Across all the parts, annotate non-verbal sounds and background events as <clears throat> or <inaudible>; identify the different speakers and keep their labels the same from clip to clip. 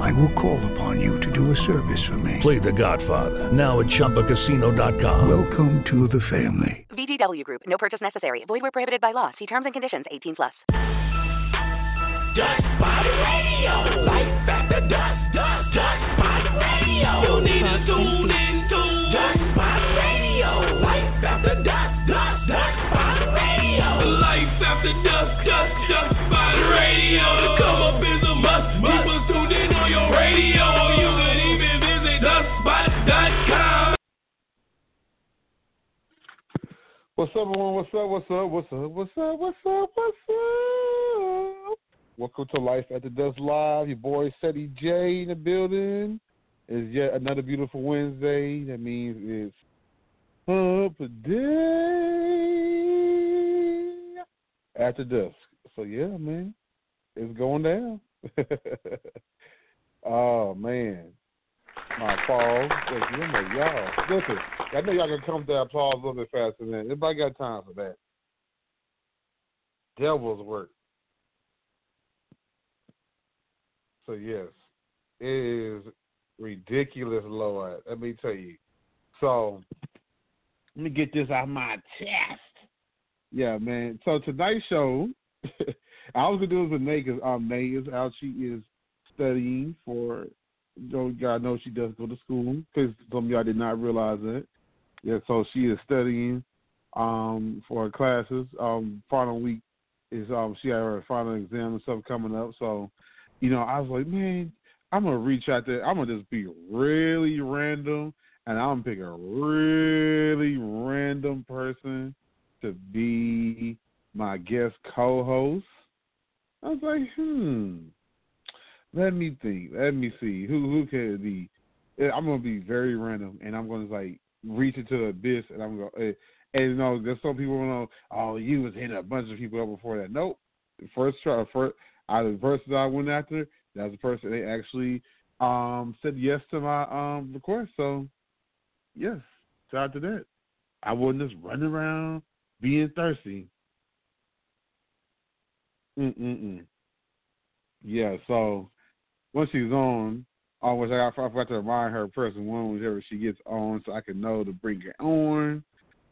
Speaker 1: I will call upon you to do a service for me.
Speaker 2: Play The Godfather now at ChumbaCasino.com.
Speaker 1: Welcome to the family.
Speaker 3: VGW Group. No purchase necessary. Void where prohibited by law. See terms and conditions. 18 plus.
Speaker 4: Dusk Spot Radio. Life after dusk, dust, Dusk Spot Radio. You need to tune in to Dusk Spot Radio. Life after dusk, dust, Dusk Spot Radio. Life after dusk, dust, Dust Body Radio. To come up is a must. People tuned in on your radio. Or you can even visit duskspot.com.
Speaker 5: What's up, everyone? What's up? What's up? What's up? What's up? What's up? What's up? Welcome to Life After Dusk Live. Your boy Ceddy J in the building. It's yet another beautiful Wednesday. That means it's up a Day after dusk. So yeah, man, it's going down. <laughs> oh man, my applause. Listen, you know, y'all, listen, I know y'all gonna come to applause a little bit faster than that. Everybody got time for that. Devil's work. So yes, it is ridiculous, Lord. Let me tell you. So let me get this out of my chest. Yeah, man. So tonight's show, I was gonna do this with Nate because um, Nate is out. She is studying for. You God knows she does go to school because some of y'all did not realize that. Yeah, so she is studying um, for her classes. Um, final week is um, she had her final exam and stuff coming up. So, you know, I was like, man, I'm gonna reach out there. I'm gonna just be really random, and I'm gonna pick a really random person to be my guest co-host. I was like, hmm. Let me think. Let me see. Who who can it be? I'm gonna be very random, and I'm gonna like reach into the abyss, and I'm gonna. And, and you know, there's some people know. Oh, you was hitting a bunch of people up before that. Nope. First try, first, I the person I went after. That was the person they actually um said yes to my um request. So, yes, shout out to that. I wasn't just running around being thirsty. Mm mm mm. Yeah. So once she's on, always I I forgot to remind her person one whenever she gets on, so I can know to bring her on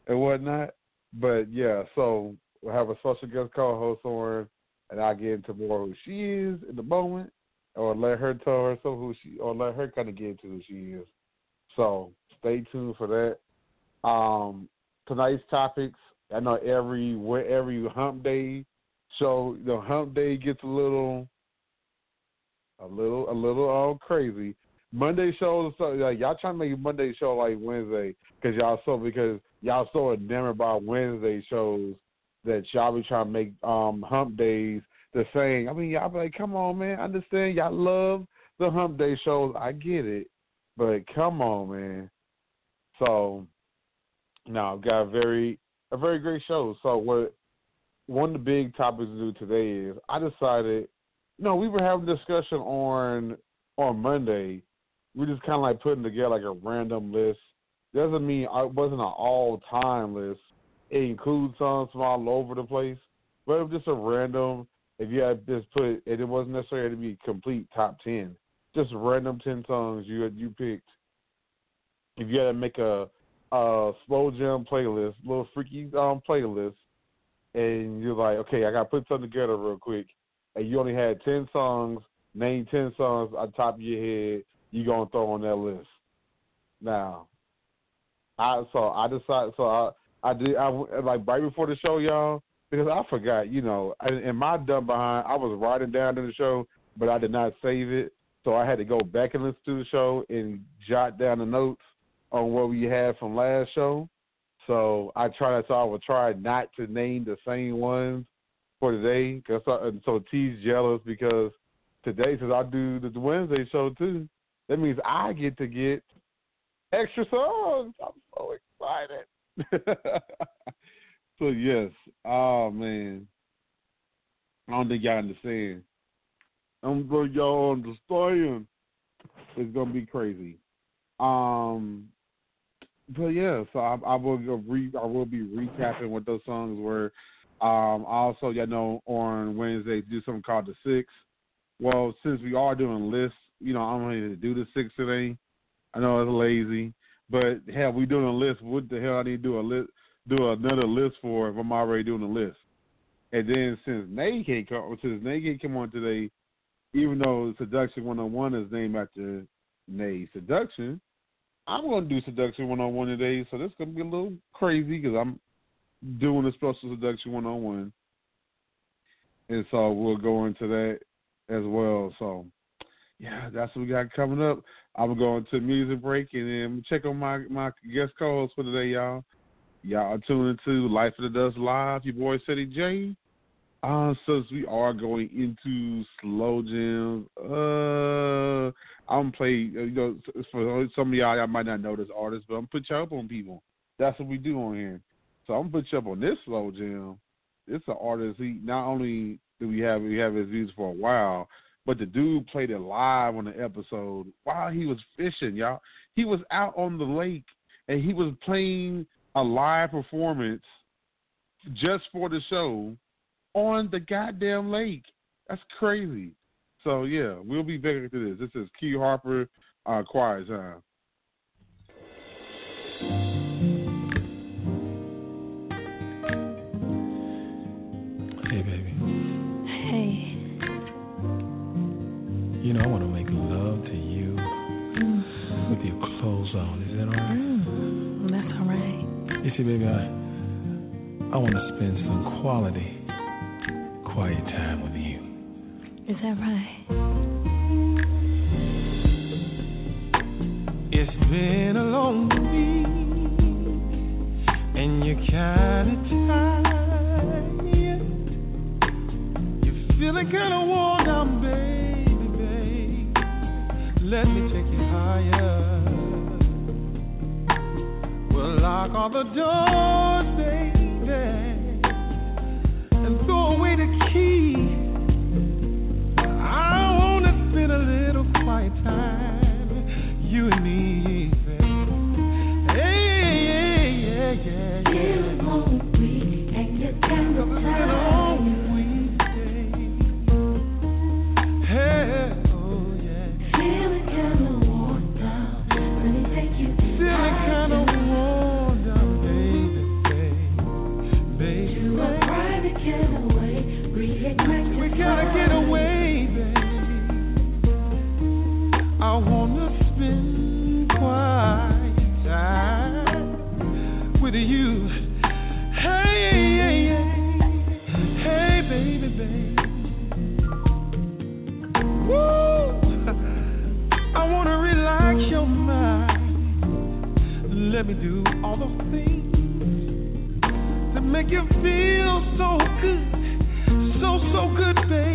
Speaker 5: and whatnot. But yeah, so we'll have a special guest co-host on, and I'll get into more who she is in the moment, or let her tell her so who she, or let her kind of get into who she is. So stay tuned for that. Um, tonight's topics. I know every every Hump Day show, the Hump Day gets a little a little a little all crazy. Monday shows so like, y'all trying to make Monday show like Wednesday because y'all so because y'all so enamored by Wednesday shows that y'all be trying to make um hump days the same. I mean y'all be like, come on man, I understand y'all love the hump day shows. I get it, but come on man. So now got a very a very great show. So what one of the big topics to do today is I decided no, we were having a discussion on on Monday. We're just kind of like putting together like a random list. Doesn't mean it wasn't an all time list. It includes songs from all over the place, but it was just a random. If you had just put, and it wasn't necessarily to be complete top ten, just random ten songs you had, you picked. If you had to make a a slow jam playlist, little freaky um playlist, and you're like, okay, I got to put something together real quick and you only had ten songs, name ten songs on top of your head, you gonna throw on that list. Now, I so I decided so I I did I like right before the show, y'all, because I forgot, you know, in my dumb behind, I was writing down in the show, but I did not save it, so I had to go back and listen to the show and jot down the notes on what we had from last show. So I tried, so I would try not to name the same ones for today. Cause I, so T's jealous because today, since I do the Wednesday show too, that means I get to get extra songs. I'm so excited. <laughs> So yes, oh man, I don't think y'all understand. I'm going y'all understand. It's gonna be crazy. Um, but yeah, so I, I will re, I will be recapping what those songs were. Um, also, y'all know on Wednesday do something called the Six. Well, since we are doing lists, you know, I'm going to do the six today. I know it's lazy, but hell, we doing a list. What the hell I need to do a list, do another list for if I'm already doing a list? And then since Nay can't come, since Nay can't come on today, even though Seduction 101 is named after Nay Seduction, I'm going to do Seduction 101 today. So this is going to be a little crazy because I'm doing a special Seduction 101. And so we'll go into that as well. So, yeah, that's what we got coming up. I'm going to music break and then check on my, my guest co-host for today, y'all. Y'all are tuning to Life After Dusk Live. Your boy Ceddy J. Uh, since we are going into slow jams, uh, I'm play. You know, for some of y'all, y'all might not know this artist, but I'm put y'all up on people. That's what we do on here. So I'm gonna put you up on this slow jam. It's an artist. He not only do we have we have his views for a while, but the dude played it live on the episode while he was fishing. Y'all, he was out on the lake and he was playing a live performance just for the show on the goddamn lake. That's crazy. So yeah, we'll be back to this. This is Key Harper, uh, Quiet Time.
Speaker 6: See, baby, I, I want to spend some quality, quiet time with you.
Speaker 7: Is that right?
Speaker 6: It's been a long week, and you're kind of tired. You're feeling kind of worn down, baby, baby. Let me take you higher. Lock all the doors, baby, and throw away the key. I wanna spend a little quiet time, Let me do all the things that make you feel so good, so so good, baby.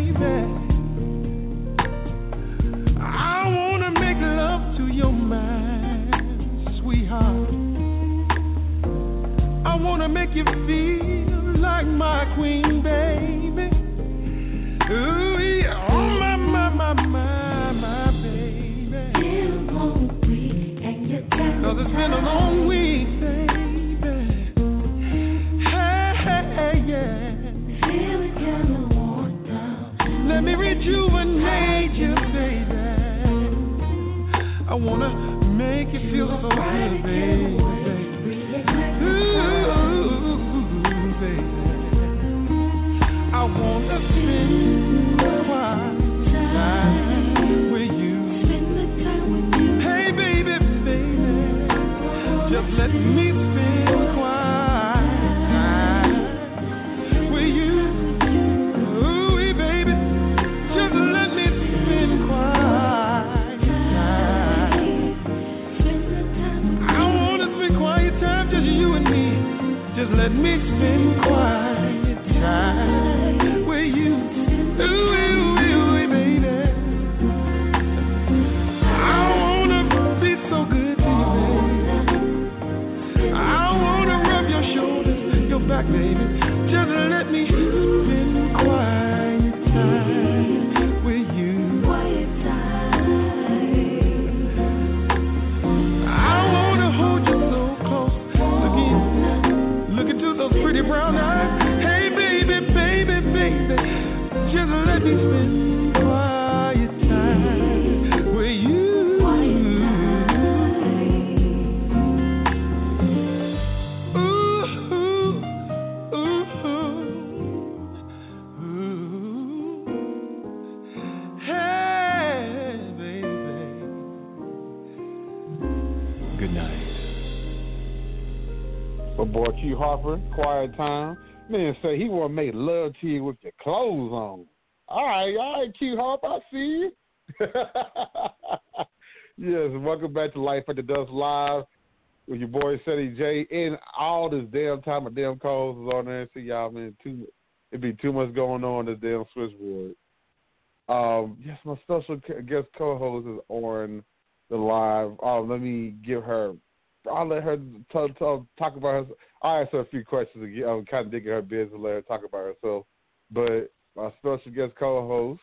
Speaker 6: My
Speaker 5: boy Q Harper, quiet time. Man say he wanna make love to you with your clothes on. All right, all right, Q Harper, I see you. <laughs> yes, welcome back to Life After Dusk Live with your boy Ceddy J. And all this damn time my damn calls is on there. See y'all man, too it'd be too much going on this damn switchboard. Um, yes, my special guest co-host is on the live. Oh, let me give her. I'll let her talk about her. I asked her a few questions. Again. I'm kind of digging her business. Let her talk about herself. But my special guest co-host,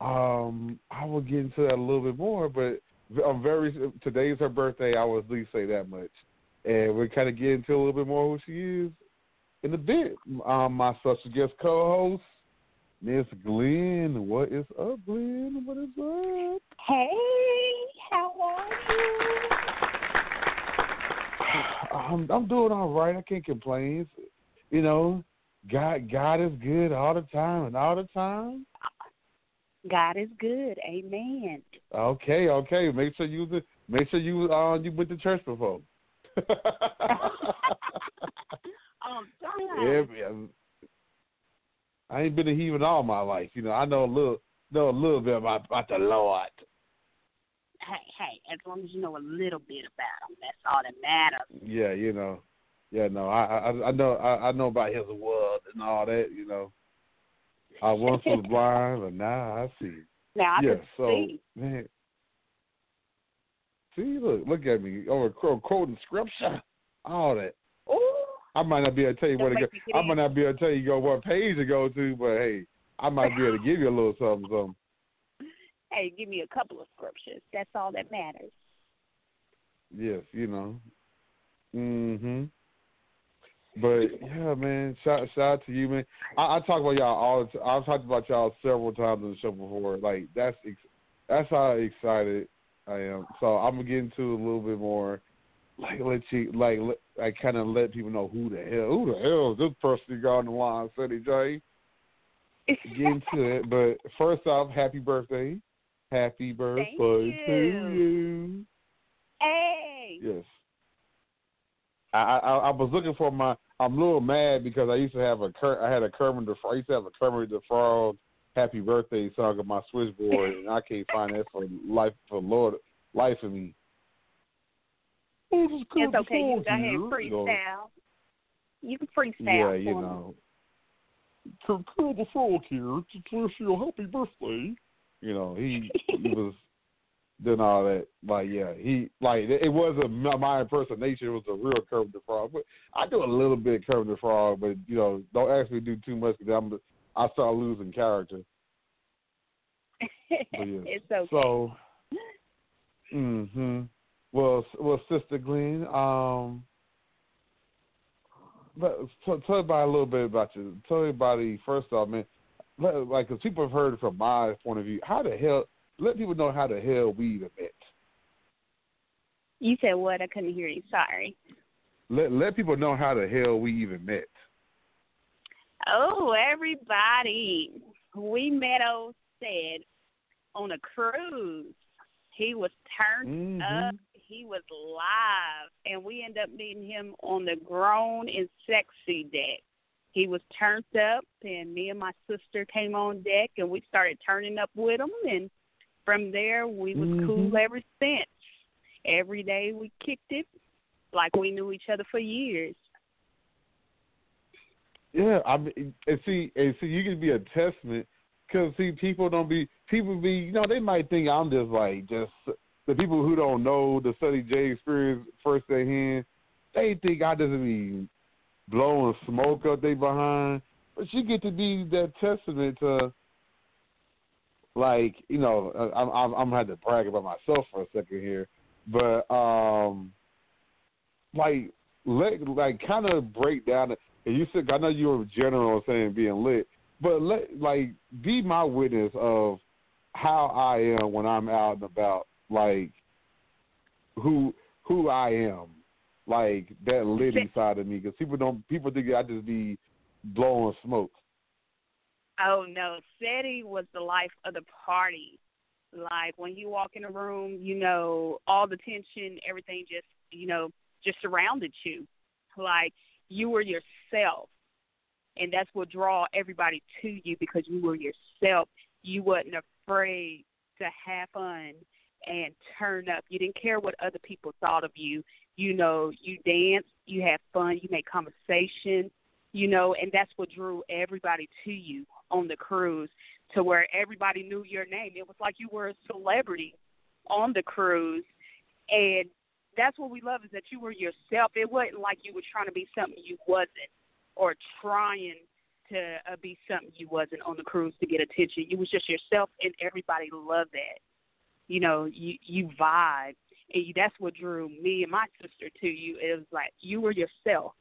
Speaker 5: um, I will get into that a little bit more. But I'm very. Today's her birthday. I will at least say that much. And we're kind of get into a little bit more who she is in a bit. Um, my special guest co-host, Miss Glenn. What is up, Glenn? What is up?
Speaker 8: Hey, how are you?
Speaker 5: I'm I'm doing all right. I can't complain. You know, God God is good all the time and all the time.
Speaker 8: God is good. Amen.
Speaker 5: Okay, okay. Make sure you make sure you uh you went to church before. <laughs>
Speaker 8: Um,
Speaker 5: yeah, man. I ain't been a heathen all my life. You know, I know a little know a little bit about about the Lord.
Speaker 8: Hey, hey, as long as you know a little bit about him, that's all that matters.
Speaker 5: Yeah, you know. Yeah, no, I I, I know I, I know about his world and all that. You know, I once was blind, but now I see.
Speaker 8: Now I
Speaker 5: yeah,
Speaker 8: can
Speaker 5: so
Speaker 8: see.
Speaker 5: man, see, look, look at me oh, over quoting scripture, all that.
Speaker 8: Ooh,
Speaker 5: I might not be able to tell you
Speaker 8: Don't
Speaker 5: what to go. I might not be able to tell you go what page to go to, but hey, I might be able to give you a little something, something.
Speaker 8: Hey, give me a couple of scriptures. That's all that matters.
Speaker 5: Yes, you know. Mhm. But yeah, man, shout shout out to you, man. I, I talk about y'all all. The t- I've talked about y'all several times on the show before. Like that's ex- that's how excited I am. So I'm gonna get into a little bit more. Like let you like I kind of let people know who the hell who the hell is this person you got on the line, Ceddy J. Get into it, but first off, happy birthday, happy birthday to
Speaker 8: you. Hey,
Speaker 5: Yes. I, I I was looking for my. I'm a little mad because I used to have a I had a Kermit the Frog. I used to have a Kermit the Frog Happy Birthday song on my switchboard, and I can't find that for life for Lord life of me. This is Kermit
Speaker 8: it's okay. You go ahead and freestyle. You can freestyle.
Speaker 5: Yeah, you know. Ker- Kermit the Frog here to wish you a happy birthday. You know, he he <laughs> was doing all that. Like, yeah, he like it it was a my impersonation. It was a real Kermit the Frog, but I do a little bit Kermit the Frog. But you know, don't ask me to do too much because I'm I start losing character. But yeah. <laughs>
Speaker 8: it's okay.
Speaker 5: So, mhm. Well, well, Sister Glenn, um, let, tell, tell everybody a little bit about you. Tell everybody first off, man, like, because people have heard from my point of view. How the hell? Let people know how the hell we even met.
Speaker 8: you said what? I couldn't hear you. Sorry.
Speaker 5: Let let people know how the hell we even met.
Speaker 8: Oh, everybody. We met old said on a cruise. He was turned
Speaker 5: Mhm.
Speaker 8: up. He was live. And we ended up meeting him on the grown and sexy deck. He was turned up and me and my sister came on deck and we started turning up with him and from there we was
Speaker 5: Mhm.
Speaker 8: cool ever since. Every day we kicked it like we knew each other for years.
Speaker 5: Yeah, I mean, and see, and see, you can be a testament because see, people don't be people be you know they might think I'm just like just the people who don't know the Sunny J experience first hand. They think I doesn't be blowing smoke up they behind. But she get to be that testament to, like you know, I'm I'm, I'm gonna have to brag about myself for a second here, but um, like let like kind of break down. And you said I know you were general saying being lit, but let like be my witness of how I am when I'm out and about, like who who I am, like that litty side of me. Because people don't people think I just be blowing smoke.
Speaker 8: Oh no, Ceddy was the life of the party. Like when you walk in a room, you know, all the tension, everything just, you know, just surrounded you. Like you were yourself. And that's what draw everybody to you because you were yourself. You wasn't afraid to have fun and turn up. You didn't care what other people thought of you. You know, you dance, you have fun, you make conversation, you know, and that's what drew everybody to you on the cruise to where everybody knew your name. It was like you were a celebrity on the cruise and that's what we love is that you were yourself. It wasn't like you were trying to be something you wasn't or trying to uh, be something you wasn't on the cruise to get attention. You was just yourself and everybody loved that. You know, you you vibe and that's what drew me and my sister to you. It was like you were yourself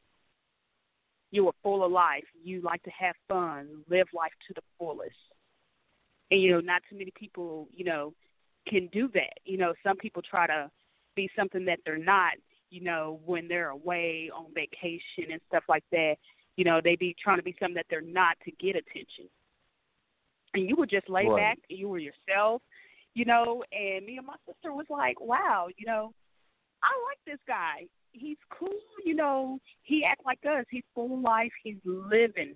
Speaker 8: you were full of life. You like to have fun, live life to the fullest. And you know, not too many people, you know, can do that. You know, some people try to be something that they're not, you know, when they're away on vacation and stuff like that. You know, they be trying to be something that they're not to get attention. And you were just laid
Speaker 5: Right.
Speaker 8: back, you were yourself, you know, and me and my sister was like, Wow, you know, I like this guy. He's cool, you know. He act like us. He's full of life. He's living,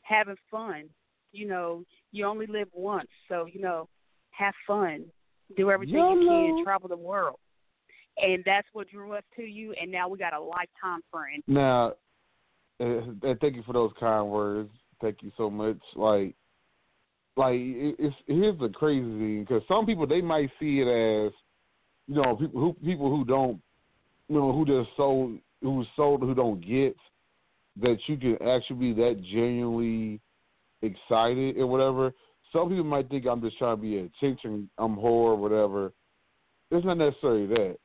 Speaker 8: having fun. You know, you only live once, so you know, have fun, do everything you can, travel the world, and that's what drew us to you. And now we got a lifetime friend.
Speaker 5: Now, uh, thank you for those kind words. Thank you so much. Like, like it's here's the crazy thing because some people they might see it as, you know, people who people who don't, you know, who just sold who's sold who don't get that you can actually be that genuinely excited or whatever. Some people might think I'm just trying to be attention, I'm whore or whatever. It's not necessarily that.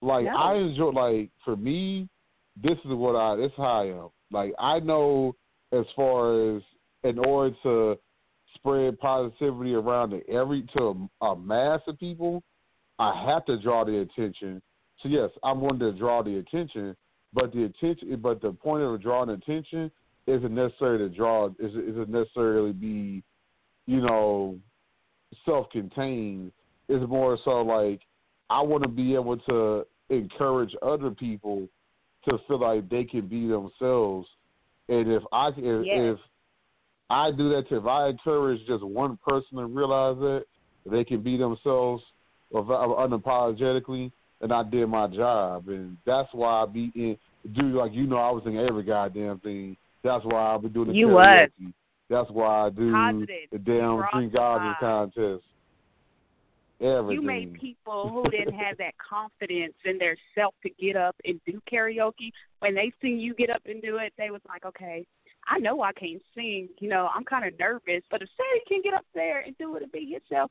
Speaker 5: Like
Speaker 8: No.
Speaker 5: I enjoy like for me, this is what I this is how I am. Like I know as far as in order to spread positivity around to every to a, a mass of people, I have to draw the attention. So yes, I'm going to draw the attention, but the attention but the point of drawing attention isn't necessary to draw isn't, isn't necessarily be, you know, self contained. It's more so like I want to be able to encourage other people to feel like they can be themselves. And if I if,
Speaker 8: Yes.
Speaker 5: if I do that, to, if I encourage just one person to realize that they can be themselves unapologetically, then I did my job. And that's why I be in do like you know I was in every goddamn thing. That's why I be doing the
Speaker 8: You was.
Speaker 5: karaoke. That's why I do
Speaker 8: Positive.
Speaker 5: the damn drink
Speaker 8: vibe.
Speaker 5: contest. Everything.
Speaker 8: You made people who didn't have that confidence in their self to get up and do karaoke. When they seen you get up and do it, they was like, okay, I know I can't sing. You know, I'm kind of nervous, but if Sadie can get up there and do it and be herself,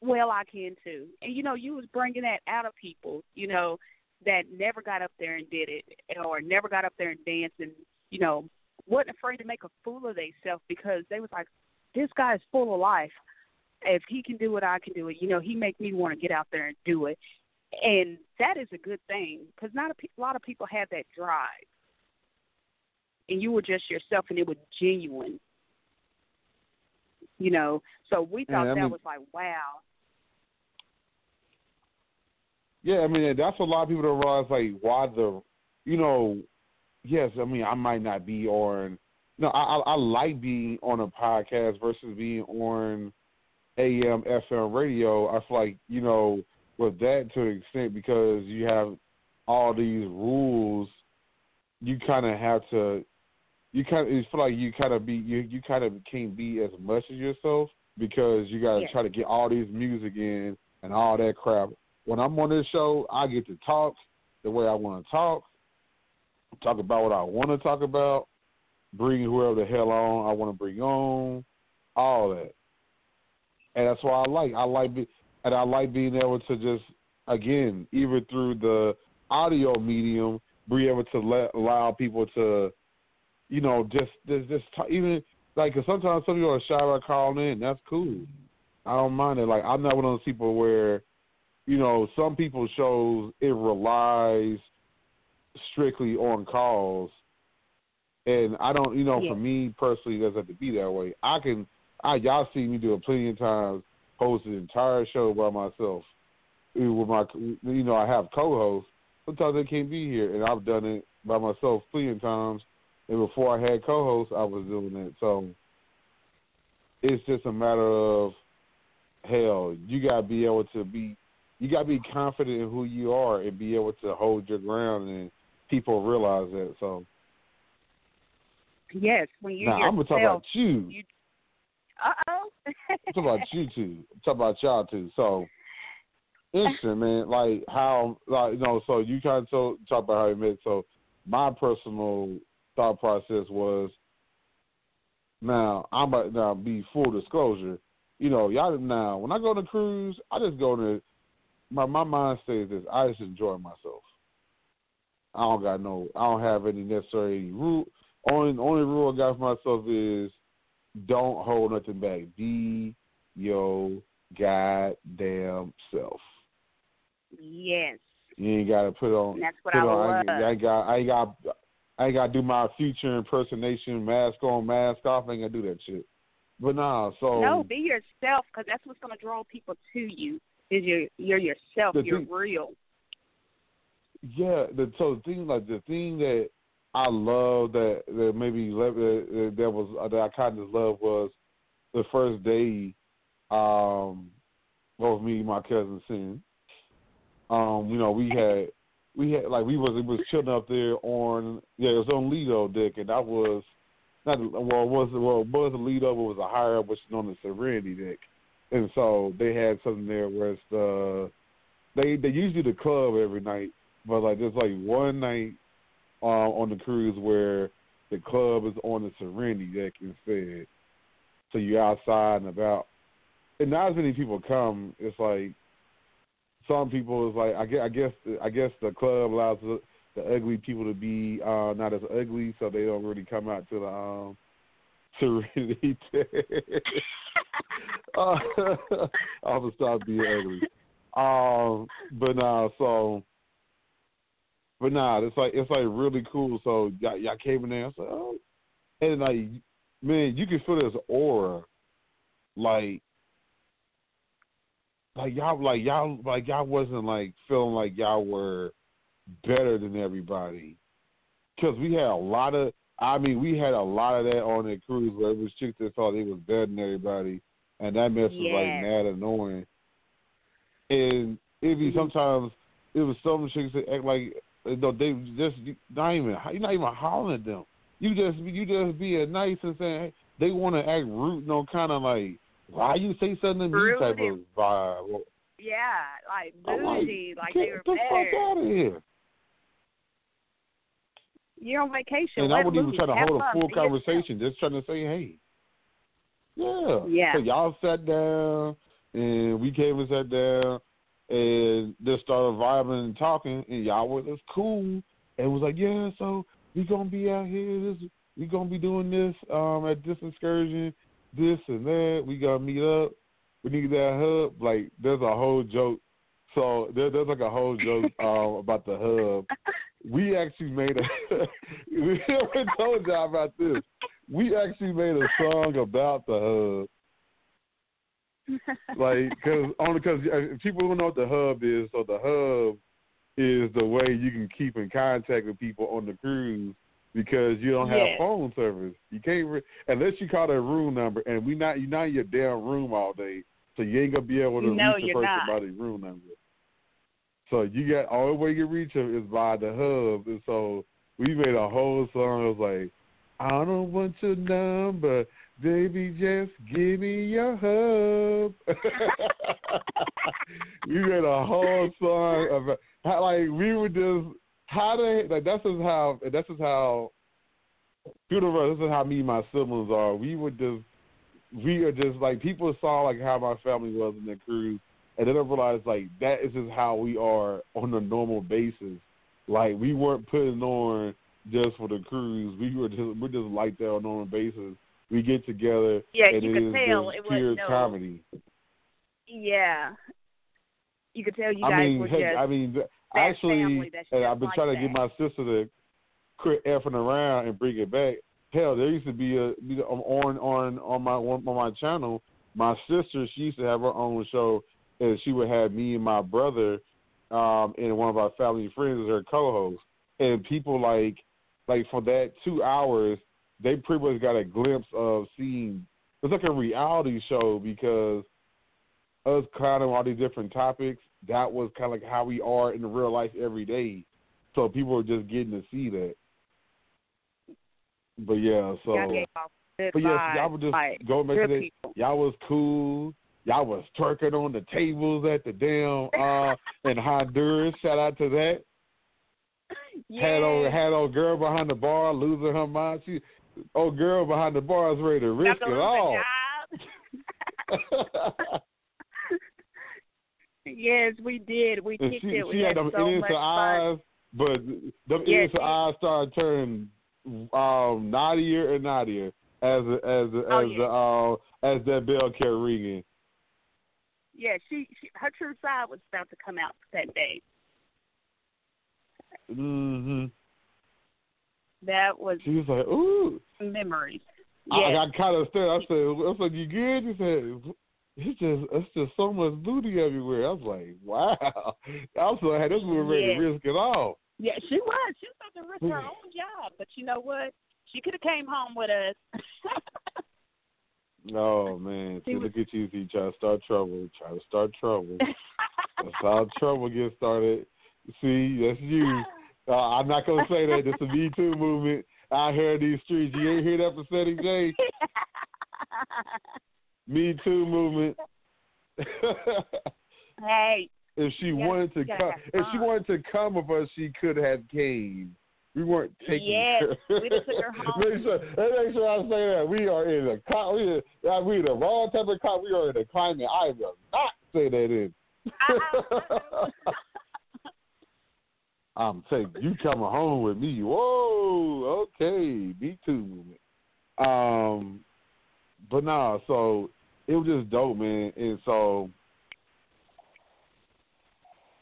Speaker 8: well, I can too. And you know, you was bringing that out of people. You know, that never got up there and did it, or never got up there and danced, and you know, wasn't afraid to make a fool of themselves because they was like, this guy is full of life if he can do it, I can do it. You know, he make me want to get out there and do it, and that is a good thing because not a, pe- a lot of people have that drive, and you were just yourself, and it was genuine. You know, so we thought
Speaker 5: Yeah,
Speaker 8: that
Speaker 5: mean-
Speaker 8: was like, wow.
Speaker 5: Yeah, I mean that's a lot of people don't realize. Like why the, you know, yes, I mean I might not be on. No, I I, I like being on a podcast versus being on AM FM radio. I feel like you know with that to an extent because you have all these rules. You kind of have to. You kind of you feel like you kind of be you you kind of can't be as much as yourself because you got to
Speaker 8: Yeah.
Speaker 5: try to get all these music in and all that crap when I'm on this show, I get to talk the way I want to talk. talk about what I want to talk about, bring whoever the hell on I want to bring on, all that. And that's why I like I like be, and I like being able to just again even through the audio medium be able to let allow people to you know just just, just even like 'cause sometimes some people are shy about calling in. That's cool. I don't mind it. Like I'm not one of those people where you know some people shows it relies strictly on calls, and I don't. You know,
Speaker 8: Yeah.
Speaker 5: for me personally, it doesn't have to be that way. I can. I y'all see me do it plenty of times. Host an entire show by myself. Eh, with my, you know, I have co-hosts. Sometimes they can't be here, and I've done it by myself plenty of times. And before I had co-hosts, I was doing it. So it's just a matter of hell. You gotta be able to be, you gotta be confident in who you are and be able to hold your ground, and people realize that. So
Speaker 8: Yes, when you
Speaker 5: now I'm gonna talk about you.
Speaker 8: you- Uh oh.
Speaker 5: I'm about you two. I'm about y'all two. So interesting, man. <laughs> Like how, like you know, so you kind of so, talk about how you met. So my personal thought process was, now I'm about now be full disclosure. You know, y'all now when I go on a cruise, I just go to my my mind stays this. I just enjoy myself. I don't got no. I don't have any necessary rule. Only only rule I got for myself is don't hold nothing back. Be your goddamn self.
Speaker 8: yes,
Speaker 5: You ain't gotta put on.
Speaker 8: and that's what
Speaker 5: put
Speaker 8: I
Speaker 5: on.
Speaker 8: love.
Speaker 5: I, ain't got. I ain't got. I ain't gotta do my future impersonation, mask on, mask off. I ain't gotta do that shit. But nah, so
Speaker 8: no, be yourself because that's what's going to draw people to you. Is you're you're yourself. You're
Speaker 5: thing-
Speaker 8: real.
Speaker 5: Yeah, the so the thing like the thing that I love that that maybe that, that was uh, that I kind of love was the first day, um, both me and my cousin Sin. Um, you know, we had we had like we was it was chilling up there on yeah it was on Lido deck and that was not well it was well it was a Lido but it was a higher up which is known as Serenity deck, and so they had something there where it's the they they usually the club every night but like there's like one night uh, on the cruise where the club is on the Serenity deck instead. So you're outside and about. And not as many people come. It's like some people is like I guess I guess I guess the club allows the, the ugly people to be uh not as ugly, so they don't really come out to the um <laughs> Serenity <laughs> <laughs> uh, I'm gonna stop being ugly. Um, but nah, so but nah, it's like it's like really cool. So y'all, y'all came in there. I like, oh, and like, man, you can feel this aura, like, like y'all, like y'all, like y'all wasn't like feeling like y'all were better than everybody, because we had a lot of. I mean, we had a lot of that on the cruise where it was chicks that thought they was better than everybody, and that mess was like
Speaker 8: Yes.
Speaker 5: mad annoying. And it'd be mm-hmm. sometimes it was some chicks that act like you know, they just not even you're not even hollering at them. You just you just being nice and saying hey, they want to act rude, no kind of like why you say something to me type of vibe.
Speaker 8: Yeah, like
Speaker 5: like,
Speaker 8: bougie, like,
Speaker 5: get
Speaker 8: they were
Speaker 5: the
Speaker 8: better.
Speaker 5: fuck out of here.
Speaker 8: You're on vacation.
Speaker 5: And I
Speaker 8: let
Speaker 5: wouldn't even
Speaker 8: loose,
Speaker 5: try to hold a full conversation, just trying to say, hey. Yeah.
Speaker 8: Yeah.
Speaker 5: So y'all sat down and we came and sat down and just started vibing and talking and y'all were just cool and it was like, Yeah, so we gonna be out here, this we gonna be doing this, um, at this excursion, this and that, we gotta meet up, we need that hub. Like there's a whole joke so there, there's like a whole joke <laughs> um, about the hub. We actually made a. <laughs> we told y'all about this. We actually made a song about the hub, like because only because people don't know what the hub is. So the hub is the way you can keep in contact with people on the cruise because you don't have
Speaker 8: Yeah.
Speaker 5: phone service. You can't re- unless you call their room number, and we not you not in your damn room all day, so you ain't gonna be able to
Speaker 8: No,
Speaker 5: reach the person
Speaker 8: not.
Speaker 5: by their room number. So you got all the way you reach them is by the hub, and so we made a whole song. It was like, I don't want your number, baby, just give me your hub. <laughs> we made a whole song about how like we were just how they like that's just how that's just how beautiful. This is how me and my siblings are. We would just we are just like people saw like how my family was in the cruise, and then I realized like that is just how we are on a normal basis. Like we weren't putting on just for the cruise. We were just we're just like that on a normal basis. We get together
Speaker 8: Yeah,
Speaker 5: and
Speaker 8: you
Speaker 5: it
Speaker 8: could
Speaker 5: is
Speaker 8: tell it
Speaker 5: pure
Speaker 8: wasn't no-
Speaker 5: comedy.
Speaker 8: Yeah. You could tell you
Speaker 5: I
Speaker 8: guys
Speaker 5: mean,
Speaker 8: were
Speaker 5: heck,
Speaker 8: just
Speaker 5: I mean, th- actually, and I've been
Speaker 8: like
Speaker 5: trying to get my sister to quit effing around and bring it back. Hell, there used to be a be on on on my on my channel. My sister, she used to have her own show, and she would have me and my brother, um, and one of our family friends as her co-host. And people like, like for that two hours, they pretty much got a glimpse of seeing. It's like a reality show because us of all these different topics. That was kind of like how we are in real life every day. So people are just getting to see that. But yeah, so
Speaker 8: y'all gave
Speaker 5: but
Speaker 8: vibes,
Speaker 5: y'all were just
Speaker 8: like
Speaker 5: going back
Speaker 8: good
Speaker 5: to that.
Speaker 8: people.
Speaker 5: Y'all was cool. Y'all was twerking on the tables at the damn <laughs> uh in Honduras. Shout out to that. Had old
Speaker 8: Yeah.
Speaker 5: had old girl behind the bar losing her mind. She old girl behind the bar is ready to risk it all. <laughs> <laughs>
Speaker 8: yes, we did. We kicked
Speaker 5: she,
Speaker 8: it. We
Speaker 5: she had
Speaker 8: had
Speaker 5: them
Speaker 8: so much
Speaker 5: innocent
Speaker 8: fun.
Speaker 5: but them
Speaker 8: Yeah,
Speaker 5: innocent eyes started turning um naughtier and naughtier as the, as the,
Speaker 8: Oh,
Speaker 5: as
Speaker 8: yeah.
Speaker 5: the uh as that bell kept ringing.
Speaker 8: Yeah, she, she her true side was about to come out that day.
Speaker 5: Mhm.
Speaker 8: That was
Speaker 5: She was like, "Ooh."
Speaker 8: memories.
Speaker 5: I,
Speaker 8: Yeah.
Speaker 5: I kind of stared. I said, "I said, you good?" She said, "It's just, it's just so much booty everywhere." I was like, "Wow!" I was like, this was ready
Speaker 8: Yeah.
Speaker 5: to risk it all."
Speaker 8: Yeah, she was. She was about to risk her own job, but you know what? She could have came home with us. <laughs>
Speaker 5: Oh man, see, look at you, see, try to start trouble, try to start trouble. <laughs> That's how trouble gets started. See, that's you. Uh, I'm not gonna say that. It's a Me Too movement out here in these streets. You ain't hear that from Ceddy J? <laughs> Me Too movement. <laughs>
Speaker 8: hey,
Speaker 5: if she
Speaker 8: You
Speaker 5: wanted to come, if she wanted to come with us, she could have came. We weren't taking.
Speaker 8: Yes,
Speaker 5: her.
Speaker 8: we took her <laughs> home.
Speaker 5: make sure, make sure I say that we are in a cli- we are, we the wrong type of climate. We are in a climate I will not say that in. <laughs> I'm saying you coming home with me. Whoa, okay, me too movement. Um, but nah, so it was just dope, man. And so,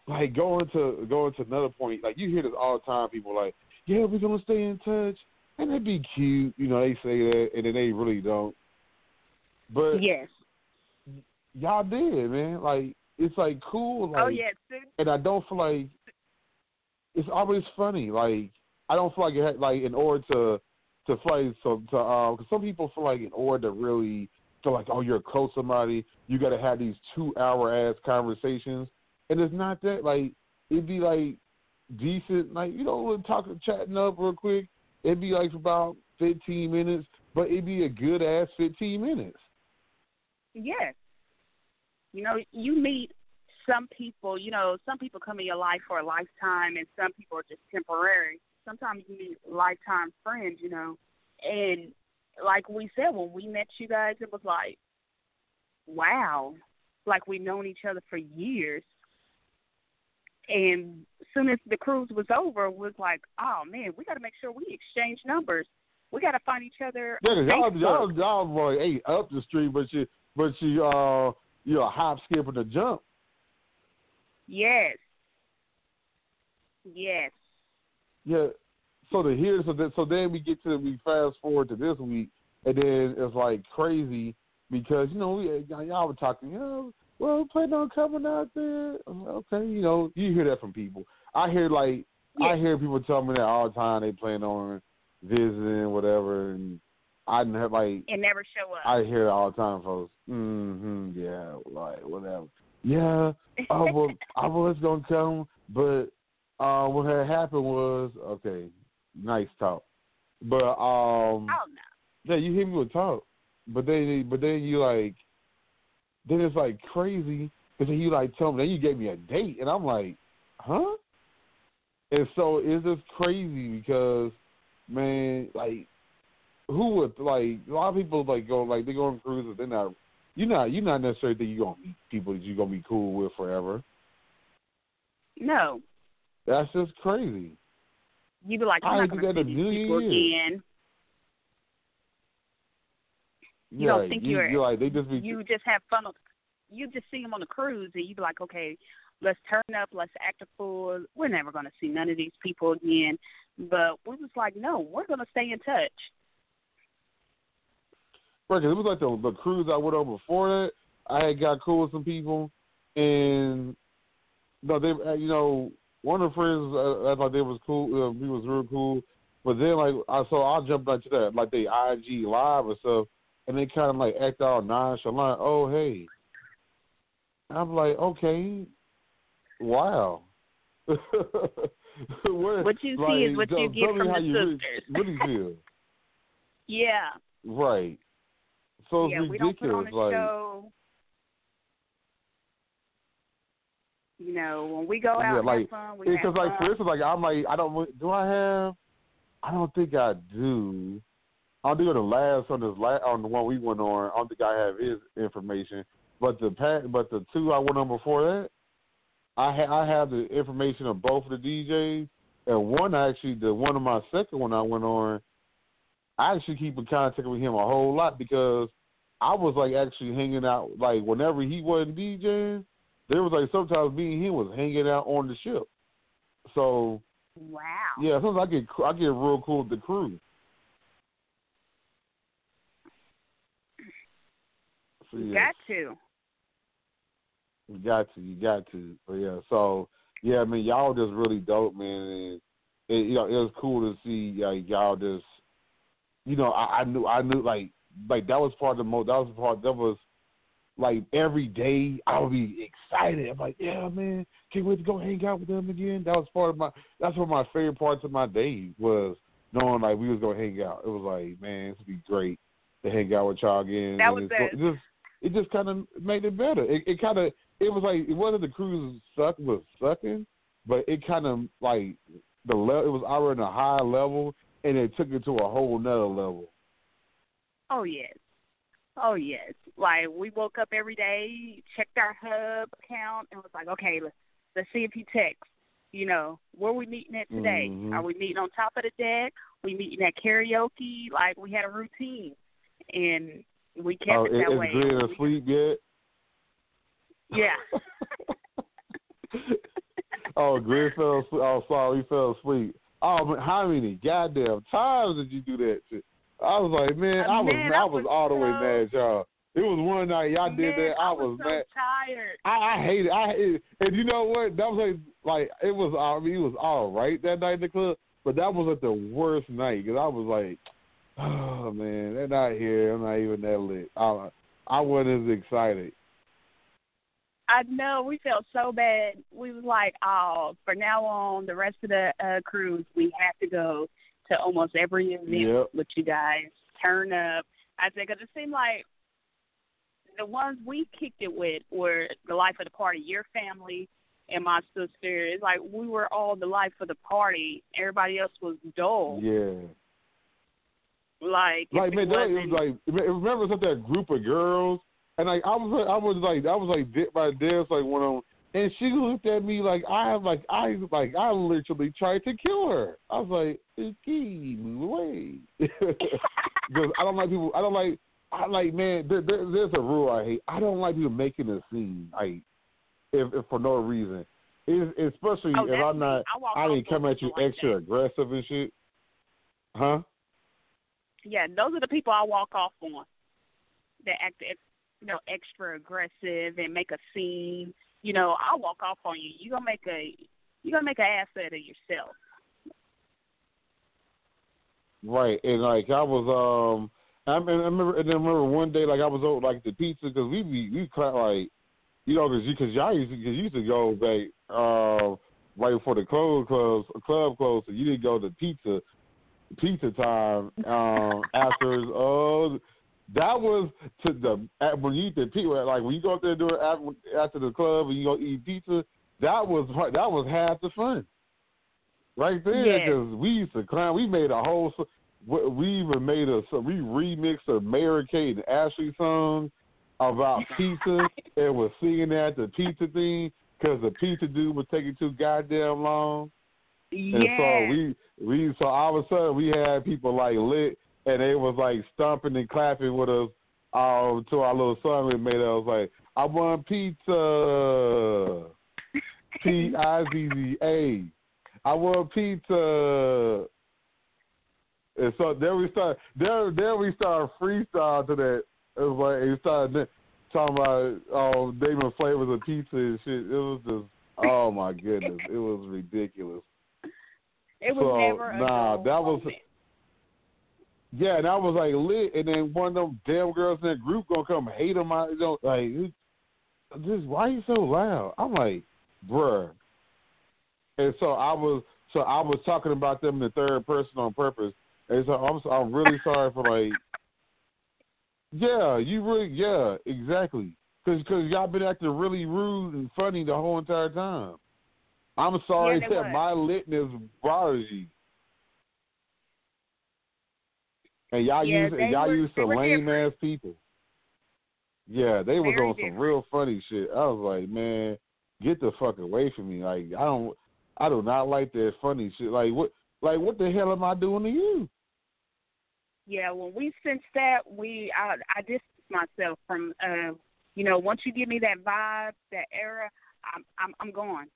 Speaker 5: like going to going to another point, like you hear this all the time. People like, yeah, we're gonna stay in touch, and it'd be cute. You know, they say that, and then they really don't. But
Speaker 8: yes.
Speaker 5: y'all did, man. Like it's like cool. Like,
Speaker 8: oh yeah,
Speaker 5: and I don't feel like it's always funny. Like I don't feel like it had, like in order to to play so to um cause some people feel like in order to really feel like oh you're close somebody you got to have these two hour ass conversations and it's not that like it'd be like decent like you know we're talking chatting up real quick it'd be like about fifteen minutes but it'd be a good ass fifteen minutes.
Speaker 8: Yes. You know, you meet some people, you know, some people come in your life for a lifetime and some people are just temporary. Sometimes you meet lifetime friends, you know. And like we said, when we met you guys, it was like, wow. Like we've known each other for years. And as soon as the cruise was over, it was like, oh man, we got to make sure we exchange numbers. We got to find each other.
Speaker 5: Yeah, y'all, y'all, y'all boy ain't up the street, but she, but she, uh, you know, hop, skip, and a jump.
Speaker 8: Yes. Yes.
Speaker 5: Yeah. So to hear, so that, so then we get to we fast forward to this week, and then it's like crazy because you know we y'all were talking, you know, well, plan on coming out there. Okay, you know, you hear that from people. I hear like I hear people tell me that all the time. They plan on visiting, whatever, and I never like
Speaker 8: And never show up.
Speaker 5: I hear it all the time, folks. Mm-hmm. Yeah, like whatever. Yeah. Oh <laughs> well, I was gonna come, but uh, what had happened was okay. Nice talk, but um,
Speaker 8: oh no.
Speaker 5: yeah, you hear me with talk, but then but then you like, then it's like crazy because then you like tell me then you gave me a date and I'm like, huh? and so it's just crazy because man, like who would like a lot of people like go like they go on cruises, they're not you're not you're not necessarily think you're gonna meet people that you're gonna be cool with forever.
Speaker 8: No,
Speaker 5: That's just crazy.
Speaker 8: You be like, I'm
Speaker 5: I
Speaker 8: not going to see these people
Speaker 5: years.
Speaker 8: again. You don't think
Speaker 5: you,
Speaker 8: you're-
Speaker 5: you're like they just be
Speaker 8: You just have fun. On, you just see them on the cruise, and you'd be like, okay, let's turn up, let's act a fool. We're never going to see none of these people again. But we was like, no, we're going to stay in touch.
Speaker 5: Right, 'cause it was like the the cruise I went on before that. I had got cool with some people, and no, they, uh, you know, one of the friends uh, I thought they was cool. Uh, he was real cool, but then like I so I jumped into that like they IG live or stuff, and they kind of like act all nonchalant. Oh hey, I'm like okay, wow. <laughs> Where,
Speaker 8: What you see is what you get from the
Speaker 5: you really-
Speaker 8: sisters.
Speaker 5: really feel. <laughs>
Speaker 8: Yeah.
Speaker 5: Right. So it's
Speaker 8: yeah, we don't put on
Speaker 5: ridiculous. like,
Speaker 8: show. You know, when we go out
Speaker 5: yeah, like
Speaker 8: fun, we
Speaker 5: because like
Speaker 8: fun.
Speaker 5: for instance, like I'm like I don't do I have I don't think I do. I'll do the last on this la on the one we went on. I don't think I have his information, but the but the two I went on before that, I ha- I have the information of both of the DJs, and one actually the one of my second one I went on, I actually keep in contact with him a whole lot because I was like actually hanging out like whenever he wasn't DJing, there was like sometimes me and him was hanging out on the ship. So
Speaker 8: wow.
Speaker 5: yeah, sometimes I get I get real cool with the crew. So,
Speaker 8: You
Speaker 5: yeah,
Speaker 8: got to.
Speaker 5: you got to, you got to. But yeah, so yeah, I mean, y'all just really dope, man. And it, you know, it was cool to see like y'all just, you know, I, I knew, I knew, like, like that was part of the most. That was part that was like every day I would be excited. I'm like, yeah, man, can't wait to go hang out with them again. That was part of my. That's one of my favorite parts of my day was knowing like we was gonna hang out. It was like, man, this would be great to hang out with y'all again.
Speaker 8: That was
Speaker 5: it just it just kind of made it better. It, it kind of it was like it wasn't the cruise suck was sucking, but it kind of like the level it was already in a high level and it took it to a whole nother level.
Speaker 8: Oh yes. Oh yes. Like we woke up every day, checked our hub account, and was like, okay, let's let's see if he texts. You know, where we meeting at today?
Speaker 5: Mhm.
Speaker 8: Are we meeting on top of the deck? We meeting at karaoke? Like we had a routine, and we kept
Speaker 5: Oh,
Speaker 8: it
Speaker 5: is
Speaker 8: that
Speaker 5: is
Speaker 8: way.
Speaker 5: Glenn
Speaker 8: We-
Speaker 5: asleep yet?
Speaker 8: Yeah. <laughs>
Speaker 5: oh, Glenn fell asleep. Oh, sorry, he fell asleep. Oh, man, how many goddamn times did you do that shit? I was like, man, I was,
Speaker 8: Man,
Speaker 5: I
Speaker 8: I
Speaker 5: was,
Speaker 8: was
Speaker 5: all the way mad, y'all. It was one night y'all did that. I,
Speaker 8: was, so
Speaker 5: mad.
Speaker 8: tired.
Speaker 5: I, I hate it. I hate and you know what? That was like, like it was. I mean, it was all right that night in the club, but that was like the worst night because I was like, <sighs> oh man, they're not here. I'm not even that lit. I, I wasn't as excited.
Speaker 8: I know we felt so bad. We was like, oh, for now on, the rest of the uh, cruise, we have to go to almost every event
Speaker 5: Yep.
Speaker 8: with you guys. Turn up. I think it just seemed like the ones we kicked it with were the life of the party. Your family and my sister. It's like we were all the life of the party. Everybody else was dull.
Speaker 5: Yeah.
Speaker 8: Like,
Speaker 5: Like man, that, it
Speaker 8: wasn't,
Speaker 5: like remember it's like that group of girls, and like I was I was like I was like dip by dance like one of them, and she looked at me like I like I like I literally tried to kill her. I was like, excuse me, wait, <laughs> because I don't like people. I don't like. I like man. There, there, there's a rule I hate. I don't like people making a scene like if, if for no reason. It, especially
Speaker 8: Oh,
Speaker 5: if I'm not.
Speaker 8: I
Speaker 5: I didn't come at you
Speaker 8: like
Speaker 5: extra
Speaker 8: that.
Speaker 5: aggressive and shit. Huh?
Speaker 8: yeah, those are the people I walk off on. That act, you know, extra aggressive and make a scene. You know, I'll walk off on you. You gonna make a, you gonna make an ass out of yourself.
Speaker 5: Right, and like I was, um, I, mean, I remember, and I remember one day, like I was over like the pizza because we be we clap like, you know, because you because y'all used to, cause you used to go back uh, right before the close clubs club closed, so you didn't go to pizza pizza time um, <laughs> after. Oh, that was to the at, when you eat the pizza, like when you go up there and do it after, after the club and you go eat pizza. That was that was half the fun. right there
Speaker 8: Yes.
Speaker 5: because we used to clown. We made a whole. We even made a we remixed a Mary Kate and Ashley song about <laughs> pizza and was singing that the pizza thing because the pizza dude was taking too goddamn long. And so we we so all of a sudden we had people like lit and they was like stomping and clapping with us um to our little song we made. I was like, I want pizza. <laughs> P I Z Z A. I want pizza. And so there we start there there we started freestyle to that. It was like it started talking about oh naming flavors of pizza and shit. It was just oh my goodness. It was ridiculous.
Speaker 8: it was
Speaker 5: so,
Speaker 8: never a
Speaker 5: nah, that was-
Speaker 8: moment.
Speaker 5: Yeah, and I was like lit, and then one of them damn girls in that group gonna come hate on my, you know, like, this why you so loud? I'm like, bruh. And so I was, so I was talking about them in the third person on purpose, and so I'm, I'm really sorry for like, yeah, you really, yeah, exactly, because cause y'all been acting really rude and funny the whole entire time. I'm sorry
Speaker 8: Yeah,
Speaker 5: that
Speaker 8: was.
Speaker 5: my litness bothers you. And y'all
Speaker 8: Yeah,
Speaker 5: use
Speaker 8: they
Speaker 5: and y'all
Speaker 8: were-
Speaker 5: use
Speaker 8: they
Speaker 5: some lame
Speaker 8: different.
Speaker 5: ass people. Yeah, they was
Speaker 8: Very
Speaker 5: on some real funny shit. I was like, man, get the fuck away from me. Like I don't, I do not like that funny shit. Like what, like what the hell am I doing to you?
Speaker 8: Yeah, when we sensed that, we I I distanced myself from uh you know, once you give me that vibe, that era, I'm I'm I'm gone.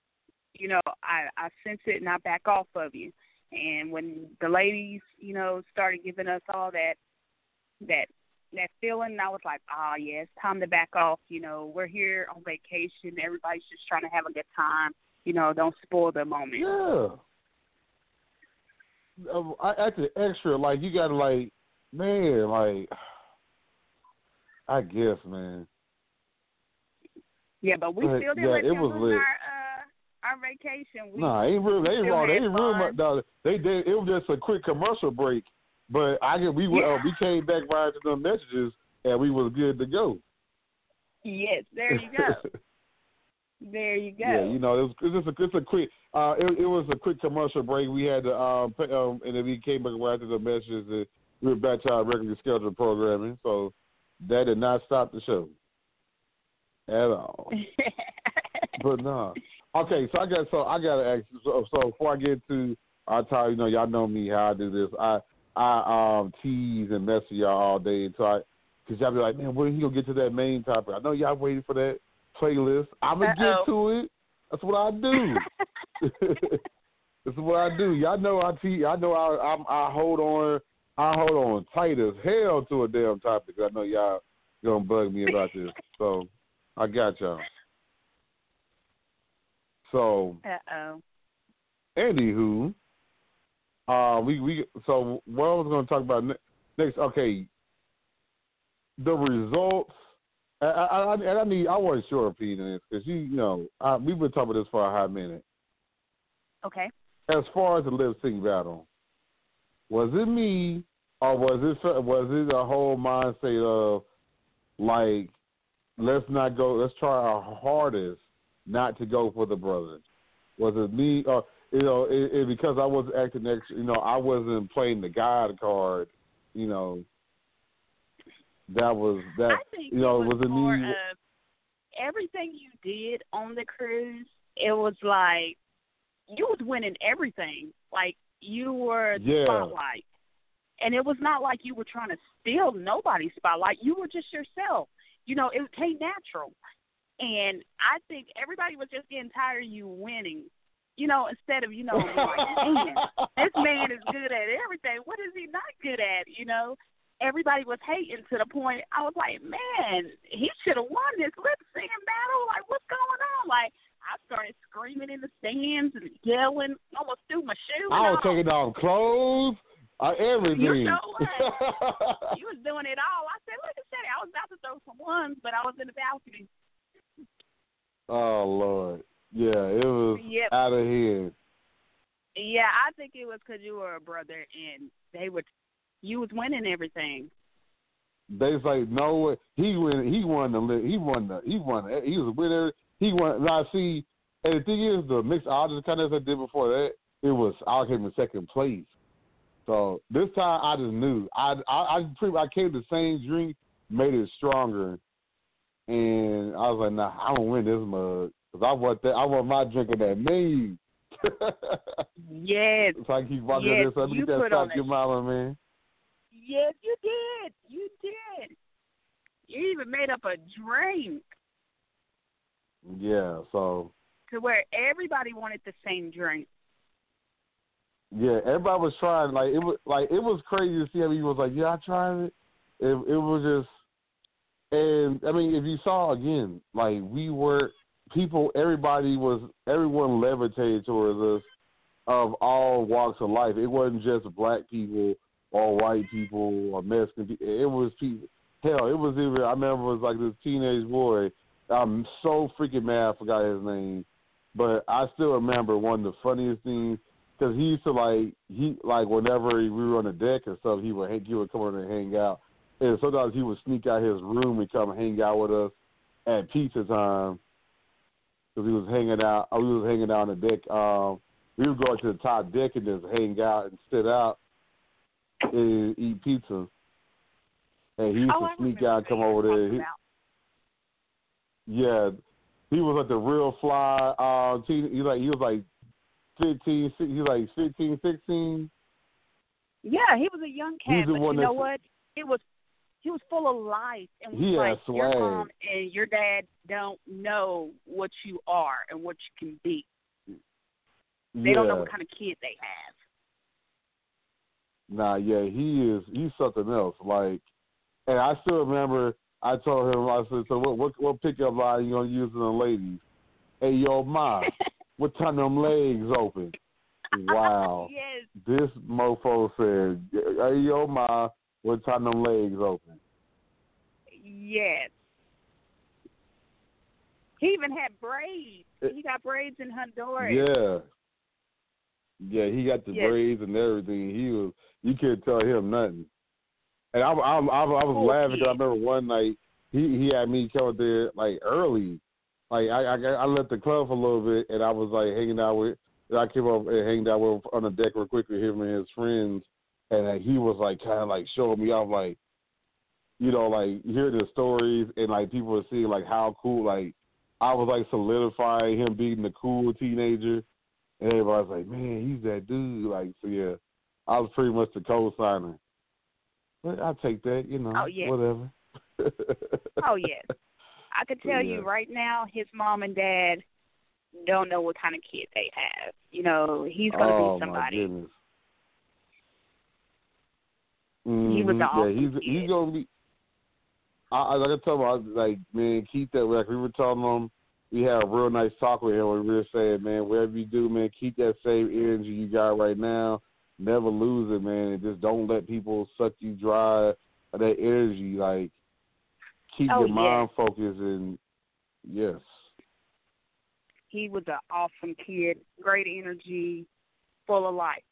Speaker 8: You know, I I sense it and I back off of you. And when the ladies, you know, started giving us all that that that feeling, I was like, ah, yeah, it's time to back off. You know, we're here on vacation. Everybody's just trying to have a good time. You know, don't spoil the moment.
Speaker 5: Yeah. Um, I acted extra. Like you got to like, man, like, <sighs> I guess, man.
Speaker 8: Yeah, but we still didn't
Speaker 5: yeah,
Speaker 8: let
Speaker 5: it
Speaker 8: them
Speaker 5: was
Speaker 8: lose
Speaker 5: lit.
Speaker 8: our uh our vacation. We,
Speaker 5: Nah, ain't real. They wrong. They ain't real much. No, they did. It was just a quick commercial break. But I get we went, uh, we came back right to the messages and we was good to go.
Speaker 8: Yes, there you go. <laughs> there you go.
Speaker 5: Yeah, you know, it was it's just a it's a quick. Uh, it, it was a quick commercial break. We had to um, pay, um and then we came back right to the messages and we were back to our regularly scheduled programming. So that did not stop the show at all. <laughs> but no. Okay, so I got so I got to ask. So, so before I get to our time, you know, y'all know me how I do this. I I um tease and mess with y'all all day until I, cause y'all be like, man, when he gonna get to that main topic? I know y'all waiting for that playlist. I'm gonna
Speaker 8: Uh-oh.
Speaker 5: get to it. That's what I do. <laughs> This is what I do. Y'all know I te- I know I I'm, I hold on. I hold on tight as hell to a damn topic. I know y'all gonna bug me about this. So I got y'all. So
Speaker 8: uh oh.
Speaker 5: anywho, uh, we we so what I was going to talk about ne- next. Okay, the results. I, I, I, and I need. I want your opinion on this because you, you know uh, we've been talking about this for a hot minute.
Speaker 8: Okay.
Speaker 5: As far as the lip sync battle, was it me or was it was it a whole mindset of like let's not go, let's try our hardest not to go for the brothers? Was it me or you know it, it, because I was acting extra, you know I wasn't playing the God card, you know. That was that.
Speaker 8: I think
Speaker 5: you know,
Speaker 8: it was,
Speaker 5: was it
Speaker 8: more
Speaker 5: me?
Speaker 8: of everything you did on the cruise. It was like you was winning everything. Like you were the
Speaker 5: Yeah.
Speaker 8: spotlight, and it was not like you were trying to steal nobody's spotlight. You were just yourself. You know, it came natural, and I think everybody was just getting tired of you winning. You know, instead of you know, <laughs> like, this man is good at everything. What is he not good at? You know, everybody was hating to the point I was like, man, he should have won this lip syncing battle. Like, what's going on? Like, I started screaming in the stands and yelling, almost threw my shoe.
Speaker 5: I was taking off clothes, uh, everything.
Speaker 8: You know what? <laughs> you was doing it all. I said, look at that. I was about to throw some ones, but I was in the balcony.
Speaker 5: Oh Lord, yeah, it was
Speaker 8: Yep.
Speaker 5: out of here.
Speaker 8: Yeah, I think it was because you were a brother and they were, you was winning everything.
Speaker 5: They say no, way. he win. He won the. He won the. He won. He was a winner. He won. Now see, and the thing is, the mixed audience kind of as I did before that. it was I came in second place. So this time I just knew I I I, pretty, I came the same drink, made it stronger, and I was like, nah, I don't win this mug because I want that I want my drink on that menu. <laughs>
Speaker 8: Yes,
Speaker 5: so I keep walking
Speaker 8: Yes,
Speaker 5: this. Let me
Speaker 8: you
Speaker 5: get that stock your mama, man.
Speaker 8: yes, you did. You did. You even made up a drink
Speaker 5: Yeah, so
Speaker 8: to where everybody wanted the same drink.
Speaker 5: yeah, everybody was trying. Like it was like it was crazy to see how he was like, yeah, I tried it. It it was just, and I mean, if you saw again, like we were people, everybody was everyone levitated towards us of all walks of life. It wasn't just black people or white people or Mexican people. It was people. Hell, it was even. I remember it was like this teenage boy. I'm so freaking mad. I forgot his name, but I still remember one of the funniest things because he used to like he like whenever we were on the deck and stuff, he would he would come over and hang out, and sometimes he would sneak out his room and come hang out with us at pizza time because he was hanging out. We was hanging out on the deck. Um, we would go up to the top deck and just hang out and sit out and eat pizza. And he used
Speaker 8: oh,
Speaker 5: to sneak out and come over there. He, yeah, he was like the real fly. Uh, teen, he like he was like fifteen. He was like fifteen, sixteen.
Speaker 8: Yeah, he was a young cat, but you know what? It was he was full of life and was
Speaker 5: He had
Speaker 8: like your
Speaker 5: swag.
Speaker 8: mom and your dad don't know what you are and what you can be. They
Speaker 5: yeah.
Speaker 8: don't know what kind of kid they have.
Speaker 5: Nah, yeah, he is. He's something else. Like, and I still remember. I told him. I said, "So what? What, what pickup line you gonna use on the ladies?" Hey, yo, ma, <laughs> what time them legs open? <laughs> Wow.
Speaker 8: yes.
Speaker 5: This mofo said, "Hey, yo, ma, time them legs open?"
Speaker 8: Yes. He even had braids.
Speaker 5: It-
Speaker 8: he got braids in Honduras.
Speaker 5: Yeah. Yeah, he got the
Speaker 8: Yes.
Speaker 5: braids and everything. He was. You couldn't tell him nothing. And I, I, I, I was laughing because I remember one night he he had me come up there like early. Like I, I I left the club for a little bit and I like hanging out with. And I came up and hanged out with on the deck real quick with him and his friends, and he was like kind of like showing me off like, you know, like hearing the stories and like people were seeing like how cool like I was like solidifying him being the cool teenager. And everybody's like, man, he's that dude. Like, so yeah, I was pretty much the co-signer. But I take that, you know,
Speaker 8: Oh, yeah.
Speaker 5: whatever. <laughs>
Speaker 8: Oh yes. I could <laughs> tell you
Speaker 5: Yeah.
Speaker 8: right now, his mom and dad don't know what kind of kid they have. You know, he's gonna
Speaker 5: oh,
Speaker 8: be somebody.
Speaker 5: Goodness.
Speaker 8: He was
Speaker 5: the mm-hmm.
Speaker 8: an awesome
Speaker 5: yeah, he's
Speaker 8: kid.
Speaker 5: he's gonna be. I, I like I tell him, I was like, man, keep that. Like we were telling him, we had a real nice talk with him. Where we were saying, man, whatever you do, man, keep that same energy you got right now. Never lose it, man. And just don't let people suck you dry of that energy. Like, keep
Speaker 8: Oh,
Speaker 5: your
Speaker 8: yes.
Speaker 5: mind focused and yes.
Speaker 8: He was an awesome kid, great energy, full of life.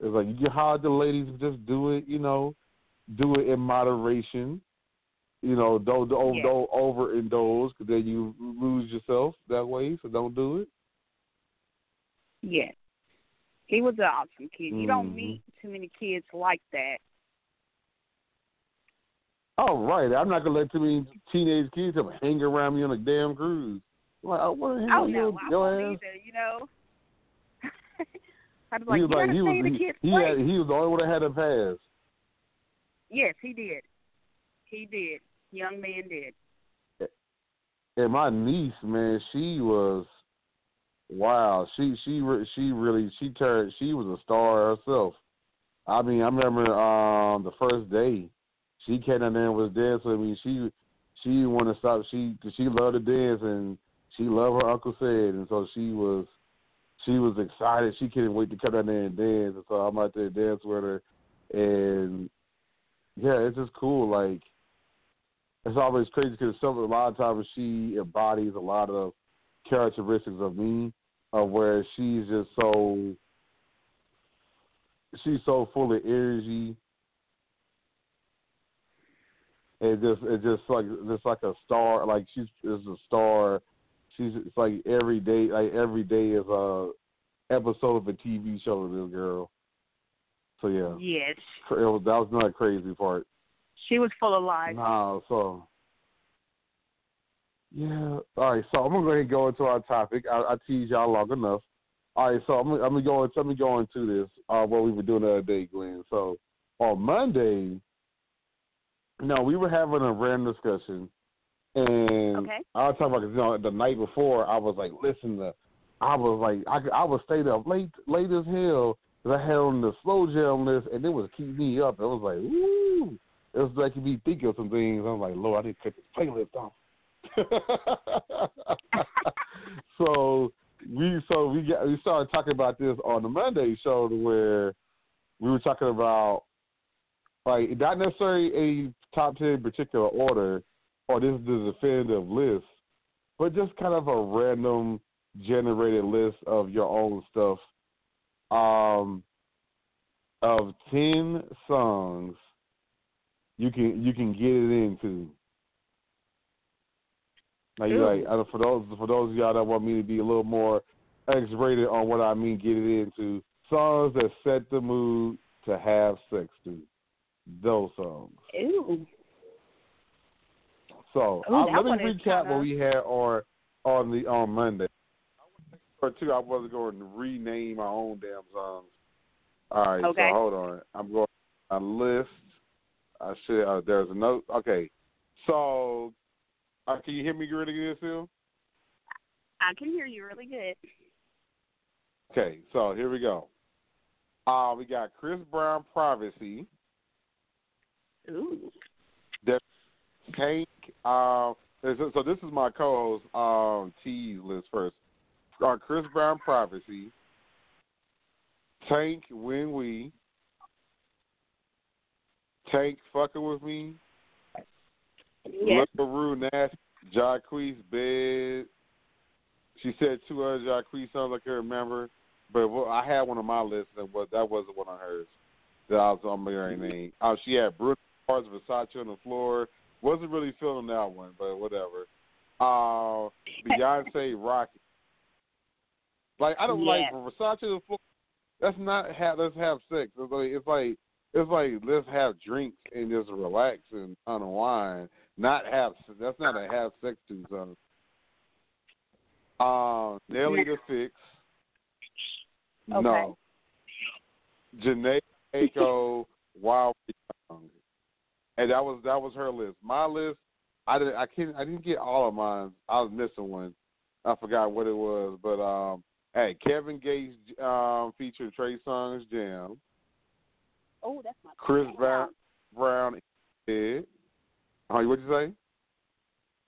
Speaker 5: It's like you hard the ladies, just do it. You know, do it in moderation. You know, don't don't,
Speaker 8: Yeah.
Speaker 5: don't overindulge because then you lose yourself that way. So don't do it.
Speaker 8: Yes. He was an awesome kid. You don't
Speaker 5: Mhm.
Speaker 8: meet too many kids like that.
Speaker 5: Oh right, I'm not gonna let too many teenage kids hang around me on a damn cruise. Like, I want to hang
Speaker 8: Oh no,
Speaker 5: your,
Speaker 8: I
Speaker 5: your ass.
Speaker 8: either, you know. I was like,
Speaker 5: he was
Speaker 8: you
Speaker 5: like
Speaker 8: gotta
Speaker 5: he
Speaker 8: stay in
Speaker 5: was
Speaker 8: the kid's
Speaker 5: he, had, he was the only one that had a pass.
Speaker 8: Yes, he did. He did. Young man did.
Speaker 5: And my niece, man, she was wow. She she she really she turned. She was a star herself. I mean, I remember um the first day she came in there and was dancing with me. She she didn't want to stop. She cause she loved to dance and she loved her Uncle Sid, and so she was she was excited. She couldn't wait to come down there and dance. And so I'm out there dance with her, and yeah, it's just cool. Like it's always crazy because some a lot of times she embodies a lot of characteristics of me, of where she's just so she's so full of energy. It just it's just like just like a star, like she's is a star She's it's like every day, like every day is a episode of a TV show. This girl. So yeah,
Speaker 8: Yes,
Speaker 5: it was, that was not a crazy part.
Speaker 8: she was full of life.
Speaker 5: No, so yeah. All right, so I'm gonna go ahead and go into our topic. I, I teased y'all long enough. All right, so I'm, I'm gonna go. Let me go into this. Uh, what we were doing the other day, Glenn. So on Monday, no, we were having a random discussion, and
Speaker 8: Okay.
Speaker 5: I was talking about 'cause, you know the night before. I was like, listen, to, I was like, I I was stayed up late, late as hell. 'cause I had on the slow jam list, and it was keeping me up. It was like, ooh, It was like me thinking of some things. I'm like, Lord, I need to cut this playlist off. <laughs> so we so we got we started talking about this on the Monday show where we were talking about like not necessarily a top ten particular order or this is the definitive list, but just kind of a random generated list of your own stuff. Um of ten songs you can you can get it into. Like, you like for those for those of y'all that want me to be a little more X-rated on what I mean, get it into songs that set the mood to have sex to. Those songs.
Speaker 8: Ooh.
Speaker 5: So
Speaker 8: Ooh,
Speaker 5: let me recap what we had on on the on Monday. Or two, I wasn't going to rename my own damn songs. All right,
Speaker 8: Okay.
Speaker 5: so hold on. I'm going a list. I should. Uh, there's a note. Okay, so uh, can you hear me really good, Phil?
Speaker 8: I can hear you really good.
Speaker 5: Okay, so here we go. Uh, we got Chris Brown, Privacy.
Speaker 8: Ooh.
Speaker 5: Tank. Uh, so this is my co-host um, T's list first. Uh, Chris Brown, Privacy. Tank, When We. Tank, Fucking With Me.
Speaker 8: Yes.
Speaker 5: LaRue Nash, Jacquees, Bed. She said two other Jacquees songs I can remember, but well, I had one on my list that was that wasn't one of hers that I was on my name. Uh, she had Bruno Mars, Versace on the floor. Wasn't really feeling that one, but whatever. Uh, Beyonce, Rocket. Like I don't like Versace on the floor. That's not have let's have sex. It's like it's like it's like let's have drinks and just relax and unwind. Not have that's not a have sex to song. Uh, Nelly the Fix. No. Jhené Aiko, Wild Young. And that was that was her list. My list, I didn't I can't I didn't get all of mine. I was missing one. I forgot what it was, but um, hey, Kevin Gates um featured Trey Songz Jam,
Speaker 8: Oh, that's my
Speaker 5: Chris. Brown Brown. Oh, what you say?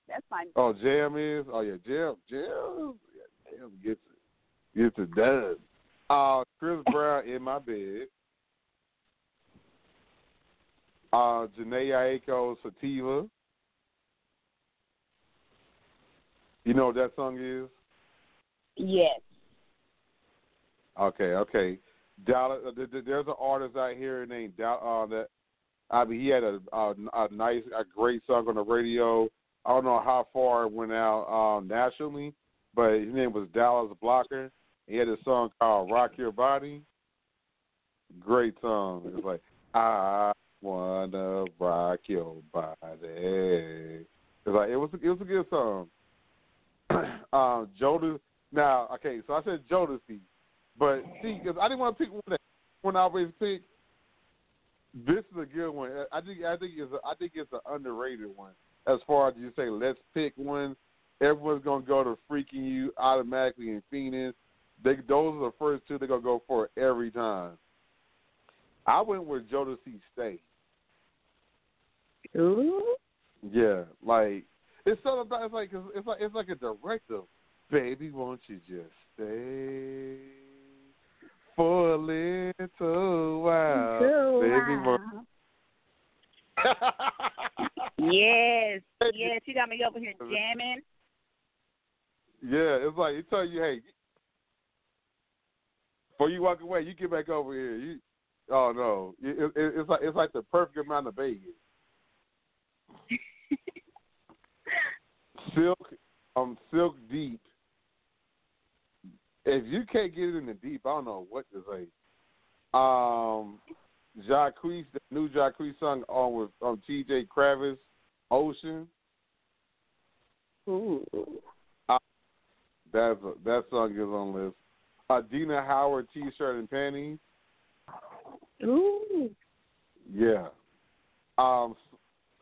Speaker 8: That's my
Speaker 5: Oh, Jam is. Oh yeah, Jam. Jam. Jam gets it. Gets it done. Uh, Chris Brown in my bed. Uh, Jhené Aiko Sativa. You know what that song is?
Speaker 8: yes.
Speaker 5: Okay, okay. Dallas, uh, th- th- there's an artist out here named Dal- uh, that. I mean, he had a, a a nice, a great song on the radio. I don't know how far it went out um, nationally, but his name was Dallas Blocker. He had a song called "Rock Your Body." Great song. It's like I wanna rock your body. It's like it was. It was a good song. <clears throat> um, Jodeci. Now, okay, so I said Jodeci. But see, because I didn't want to pick one that one I always pick. This is a good one. I think I think it's a, I think it's an underrated one. As far as you say, let's pick one. Everyone's gonna go to freaking you automatically and fiending. They those are the first two they're gonna go for every time. I went with Jodeci Stay.
Speaker 8: Ooh.
Speaker 5: Yeah, like it's something about it's like it's like it's like a directive. Baby, won't you just stay for a little while? Baby, won't. <laughs>
Speaker 8: Yes, yes, you got me over here jamming.
Speaker 5: Yeah, it's like it tell you, hey, before you walk away, you get back over here. You, oh no, it, it, it's like it's like the perfect amount of Vegas. <laughs> Silk, um, Silk Deep. If you can't get it in the deep, I don't know what to say. Um, Jacquees, the new Jacquees song on with um, T.J. Kravis, Ocean.
Speaker 8: Ooh.
Speaker 5: That's that song is on the list. Uh, Dina Howard T-shirt and panties.
Speaker 8: Ooh.
Speaker 5: Yeah. Um,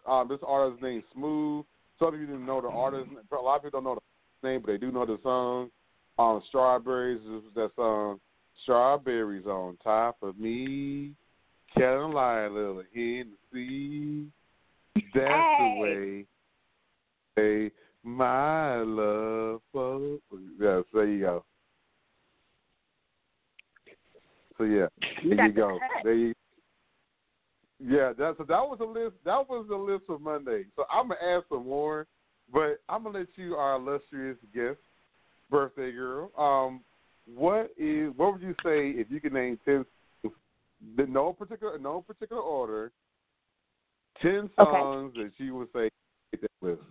Speaker 5: uh, this artist's name Smooth. Some of you didn't know the artist. A lot of people don't know the name, but they do know the song. Um, Strawberries is that song. Strawberries on top of me. Can't Carolina, little Hennessy. That's
Speaker 8: Hey.
Speaker 5: the way. Hey, my love. For... Yes, there you go. So yeah, there you go. There you. Yeah, that so that was a list. That was the list for Monday. So I'm gonna add some more, but I'm gonna let you, our illustrious guest, birthday girl. Um, what is what would you say if you could name ten? The no particular no particular order. Ten
Speaker 8: Okay.
Speaker 5: songs that you would say that list.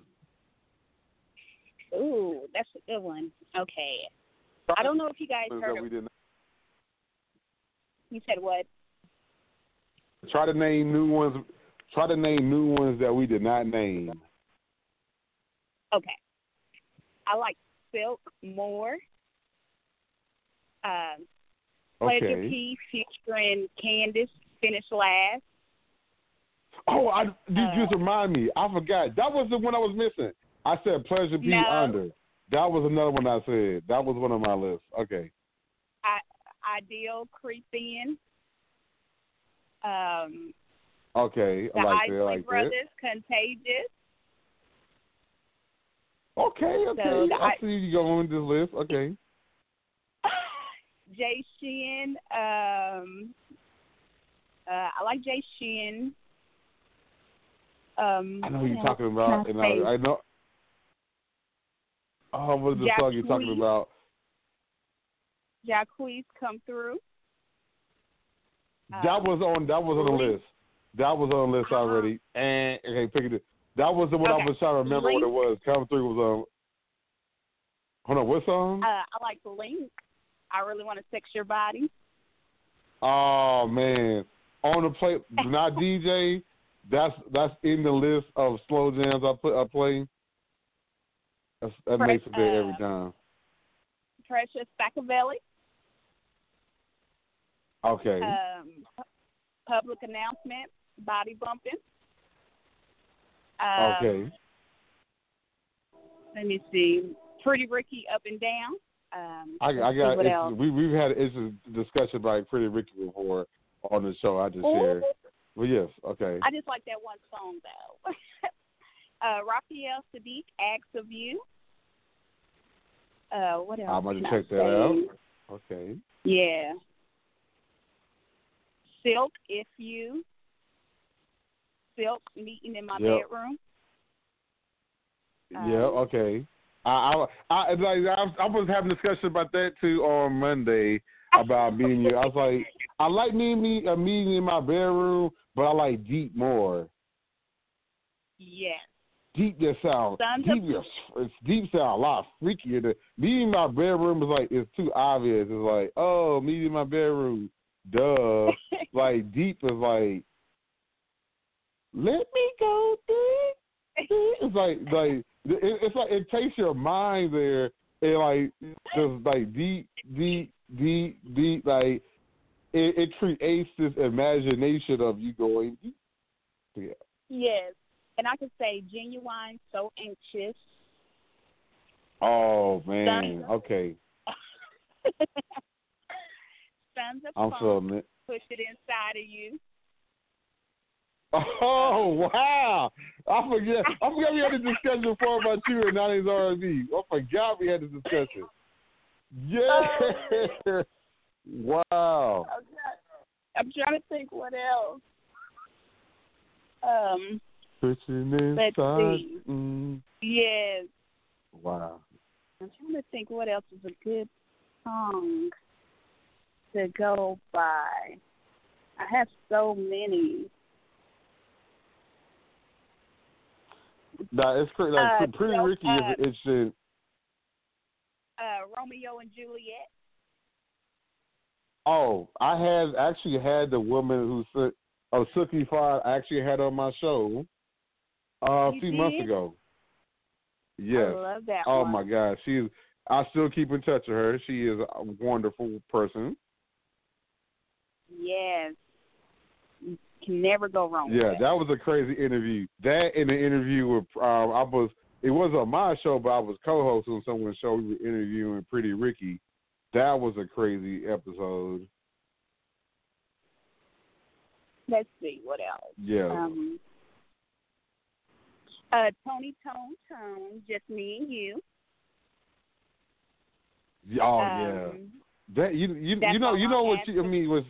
Speaker 8: Ooh, that's a good one. Okay. I don't know if you guys heard
Speaker 5: that we
Speaker 8: of.
Speaker 5: didn't.
Speaker 8: You said what?
Speaker 5: Try to name new ones. Try to name new ones that we did not name.
Speaker 8: Okay. I like Silk more. Um, Pleasure
Speaker 5: Okay.
Speaker 8: P featuring Candace, finished Last.
Speaker 5: Oh, I you
Speaker 8: Uh,
Speaker 5: just remind me. I forgot. That was the one I was missing. I said pleasure be
Speaker 8: No.
Speaker 5: under. That was another one I said. That was one on my list. Okay.
Speaker 8: I, Ideal Creep In. Um,
Speaker 5: Okay.
Speaker 8: the
Speaker 5: I like
Speaker 8: Isley
Speaker 5: that. I like
Speaker 8: Brothers, Contagious.
Speaker 5: Okay. Okay.
Speaker 8: So
Speaker 5: I
Speaker 8: I-
Speaker 5: see you going with this list. Okay. <laughs>
Speaker 8: Jay Shin. Um, uh, I like Jay Shin. Um,
Speaker 5: I know who you're talking about,
Speaker 8: I
Speaker 5: and? I, I know. Oh, what is the song you're talking about?
Speaker 8: Jacquees come through.
Speaker 5: That
Speaker 8: Um,
Speaker 5: was on. That was on the list. That was on the list
Speaker 8: Uh-huh.
Speaker 5: already. And okay, pick it. That was the one I was trying to remember what it was. Come through was on. Hold on, what song?
Speaker 8: Uh, I like Link. I really want to sex your body.
Speaker 5: Oh man, on the play, <laughs> not DJ. That's that's in the list of slow jams I put I play. That's, that makes it there every
Speaker 8: uh,
Speaker 5: time.
Speaker 8: Precious Machiavelli.
Speaker 5: Okay.
Speaker 8: Um, public announcement. Body bumping. Um,
Speaker 5: okay.
Speaker 8: Let me see. Pretty Ricky up and down. Um,
Speaker 5: I, I got. It's, we we've had it's a discussion about Pretty Ricky before on the show. I just
Speaker 8: Ooh.
Speaker 5: shared. Well, yes. Okay.
Speaker 8: I just like that one song though. <laughs> uh, Raphael Saadiq, Ask of You. Uh, what else?
Speaker 5: I'm gonna check that out. Okay.
Speaker 8: Yeah. Silk, if you. Silk meeting in my
Speaker 5: Yep.
Speaker 8: bedroom.
Speaker 5: yeah.
Speaker 8: Um,
Speaker 5: Okay. I I, I like I, I was having a discussion about that too on Monday about meeting you. I was like, I like meeting me a meeting in my bedroom, but I like deep more.
Speaker 8: Yes.
Speaker 5: Deep just sound
Speaker 8: Sons
Speaker 5: deep.
Speaker 8: of-
Speaker 5: it's deep sound a lot freakier. Than, meeting in my bedroom is like it's too obvious. It's like oh, meeting in my bedroom, duh. Like deep is like let me go deep. It's like like it, it's like it takes your mind there and like just like deep, deep, deep, deep. Like it, it creates this imagination of you going. deep. Yeah.
Speaker 8: yes. And I could say Ginuwine, so anxious.
Speaker 5: Oh man. Okay. <laughs>
Speaker 8: Sons of
Speaker 5: I'm feeling it.
Speaker 8: Push it inside of you.
Speaker 5: Oh wow! I forget. I forgot we had a discussion before about you and nineties R and B. I forgot we had this discussion. Yeah. <laughs> Wow.
Speaker 8: Okay. I'm trying to think what else. Um,
Speaker 5: Pushing
Speaker 8: Let's see.
Speaker 5: Mm,
Speaker 8: yes.
Speaker 5: wow.
Speaker 8: I'm trying to think what else is a good song to go by. I have so many.
Speaker 5: Nah, it's crazy. Like,
Speaker 8: Uh,
Speaker 5: Pretty
Speaker 8: so,
Speaker 5: Ricky
Speaker 8: uh,
Speaker 5: is interesting.
Speaker 8: uh, Romeo and Juliet?
Speaker 5: Oh, I had actually had the woman who said, oh, Sylk-E. Fyne. I actually had on my show uh, a few months ago. Yes.
Speaker 8: I love that
Speaker 5: Oh
Speaker 8: one.
Speaker 5: my God, she's. I still keep in touch with her. She is a wonderful person.
Speaker 8: Yes. You Can never go wrong.
Speaker 5: Yeah,
Speaker 8: with
Speaker 5: that was a crazy interview. That in the interview with um, I was. It wasn't on my show, but I was co-hosting on someone's show. We were interviewing Pretty Ricky. That was a crazy episode.
Speaker 8: Let's see what else.
Speaker 5: Yeah.
Speaker 8: Um, uh, Tony Toni Toné, just me and you.
Speaker 5: oh
Speaker 8: um,
Speaker 5: yeah. That you you you know you know what you, I mean was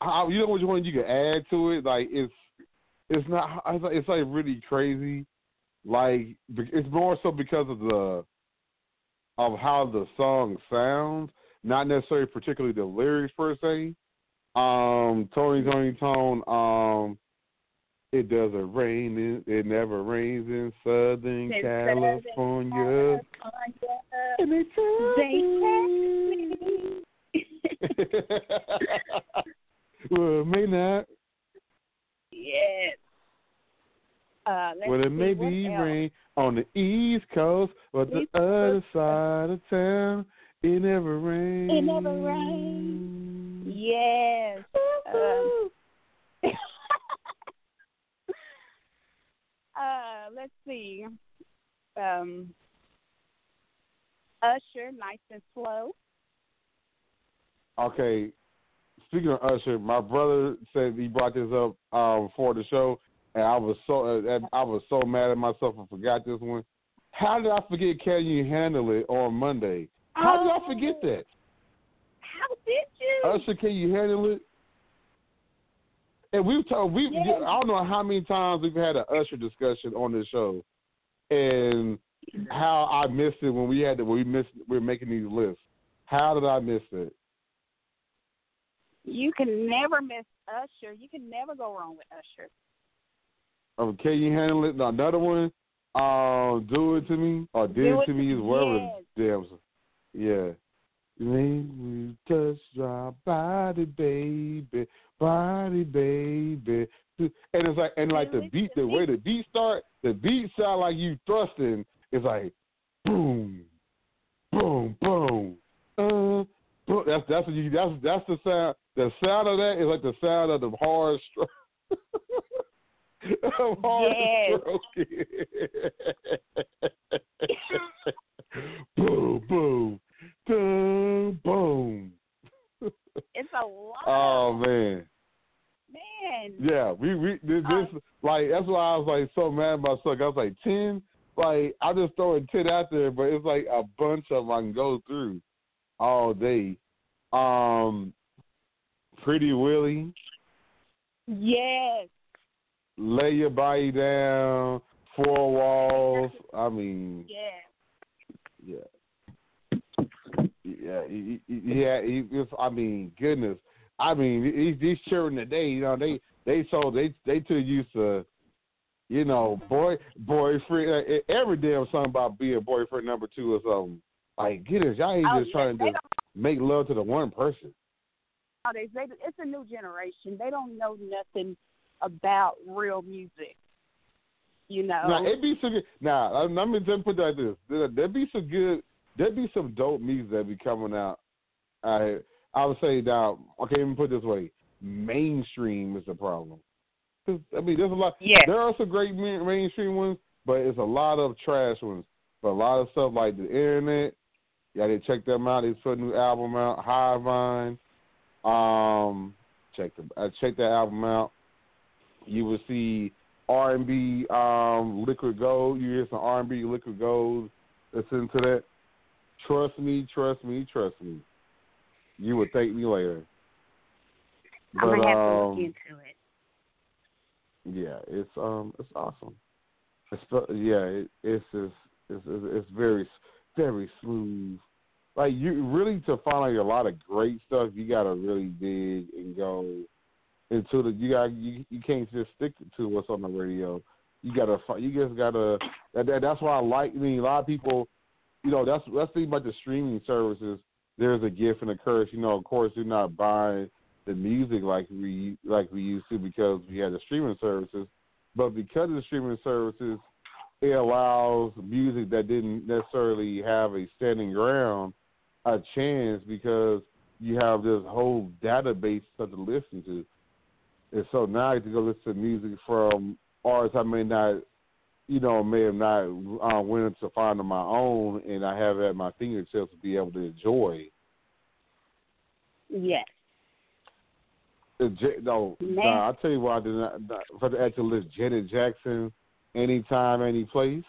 Speaker 5: how you know what you want you can add to it? Like it's it's not it's like, it's like really crazy. Like it's more so because of the of how the song sounds not necessarily particularly the lyrics per se. Um Tony Toni Toné um it doesn't rain in, it never rains in Southern California.
Speaker 8: California.
Speaker 5: and they tell
Speaker 8: They
Speaker 5: me <laughs> well, it may not.
Speaker 8: yes. Uh,
Speaker 5: Well, it may be rain on the East Coast, but the
Speaker 8: East
Speaker 5: other side of town, it never rains.
Speaker 8: It never rains. Yes. Um, <laughs> uh, let's see. Um, Usher, nice and slow.
Speaker 5: Okay. Speaking of Usher, my brother said he brought this up um, for the show, and I was so uh, I was so mad at myself I forgot this one. How did I forget? Can you handle it on Monday? How did I forget
Speaker 8: Oh.
Speaker 5: that?
Speaker 8: How did you?
Speaker 5: Usher, can you handle it? And we've told we
Speaker 8: Yes.
Speaker 5: I don't know how many times we've had an Usher discussion on this show, and how I missed it when we had to when we missed we are making these lists. How did I miss it?
Speaker 8: You can never miss Usher. You can never go wrong with Usher.
Speaker 5: Okay, you handle it? No, another one. Um, do it to me or did
Speaker 8: Do
Speaker 5: it
Speaker 8: It
Speaker 5: to me is
Speaker 8: Me,
Speaker 5: whatever.
Speaker 8: yes.
Speaker 5: Damn. Yeah. Me touch my body, baby, body, baby. And it's like, and like the beat, the way the beat start, the beat sound like you thrusting. It's like, boom, boom, boom. Uh, That's that's what you. That's that's the sound. The sound of that is like the sound of the hard stroke. <laughs> of hard
Speaker 8: Yes. <laughs>
Speaker 5: boom, boom, boom, boom.
Speaker 8: It's a lot.
Speaker 5: Oh man,
Speaker 8: man.
Speaker 5: yeah. We we this,
Speaker 8: Uh,
Speaker 5: this like that's why I was like so mad at myself. I was like ten. Like I just throwing ten out there, but it's like a bunch of them I can go through all day. Um, Pretty Willie,
Speaker 8: Yes.
Speaker 5: lay your body down, four walls. I mean,
Speaker 8: Yes.
Speaker 5: yeah, yeah, he, he, yeah. He, I mean, goodness. I mean, these these children today, you know, they they so they they too used to, you know, boy boyfriend. uh, Every damn song about being boyfriend number two or something. Like, goodness, y'all ain't
Speaker 8: Oh,
Speaker 5: just
Speaker 8: yeah,
Speaker 5: trying to make love to the one person.
Speaker 8: Oh, nowadays they it's a new generation. They don't know nothing about real music. You know.
Speaker 5: Now it be some good. Now let me just put that like this: there there be some good, there be some dope music that be coming out. I I would say now, okay, let me put it this way: mainstream is the problem. 'Cause, I mean, there's a lot.
Speaker 8: Yes.
Speaker 5: There are some great mainstream ones, but it's a lot of trash ones. But a lot of stuff like the internet, yeah, they check them out. They put a new album out, Hive Mind. Um, check the uh, check that album out. You will see R and B, um, Liquid Gold. You hear some R and B, Liquid Gold. Listen to that. Trust me, trust me, trust me. You will thank me later.
Speaker 8: I'm gonna have to
Speaker 5: um,
Speaker 8: look into it.
Speaker 5: yeah, it's um, it's awesome. It's yeah, it, it's just it's, it's it's very very smooth. Like you really to find like a lot of great stuff, you gotta really dig and go into the. You got you you can't just stick to what's on the radio. You gotta, you just gotta. That, that, that's why I like. I mean, a lot of people, you know, that's that's the thing about the streaming services. There's a gift and a curse. You know, of course, you're not buying the music like we like we used to because we had the streaming services. But because of the streaming services, it allows music that didn't necessarily have a standing ground a chance because you have this whole database to listen to. And so now I get to go listen to music from artists I may not, you know, may have not uh, went to find on my own, and I have it at my fingertips to be able to enjoy.
Speaker 8: Yes.
Speaker 5: J- no, nah, I'll tell you why I did not, not for the actual list. Janet Jackson, anytime, any place,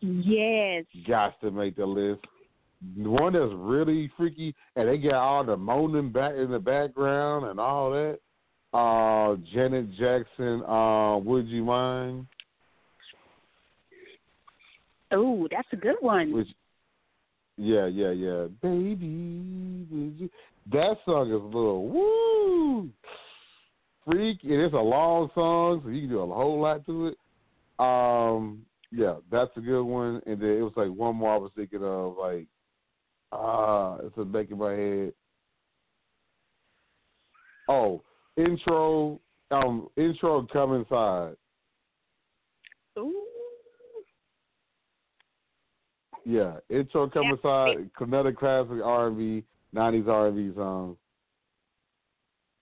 Speaker 8: Yes.
Speaker 5: got to make the list. The one that's really freaky, and they got all the moaning back in the background and all that. Uh, Janet Jackson, uh, Would You Mind?
Speaker 8: Oh, that's a good one.
Speaker 5: Which, yeah, yeah, yeah. Baby, would you? That song is a little woo freak, and it's a long song, so you can do a whole lot to it. Um, yeah, that's a good one. And then it was like one more I was thinking of, like, ah, it's a back in my head. Oh, intro, um, intro, come inside.
Speaker 8: Ooh.
Speaker 5: Yeah, intro come inside. Another classic R and B, nineties R and B song.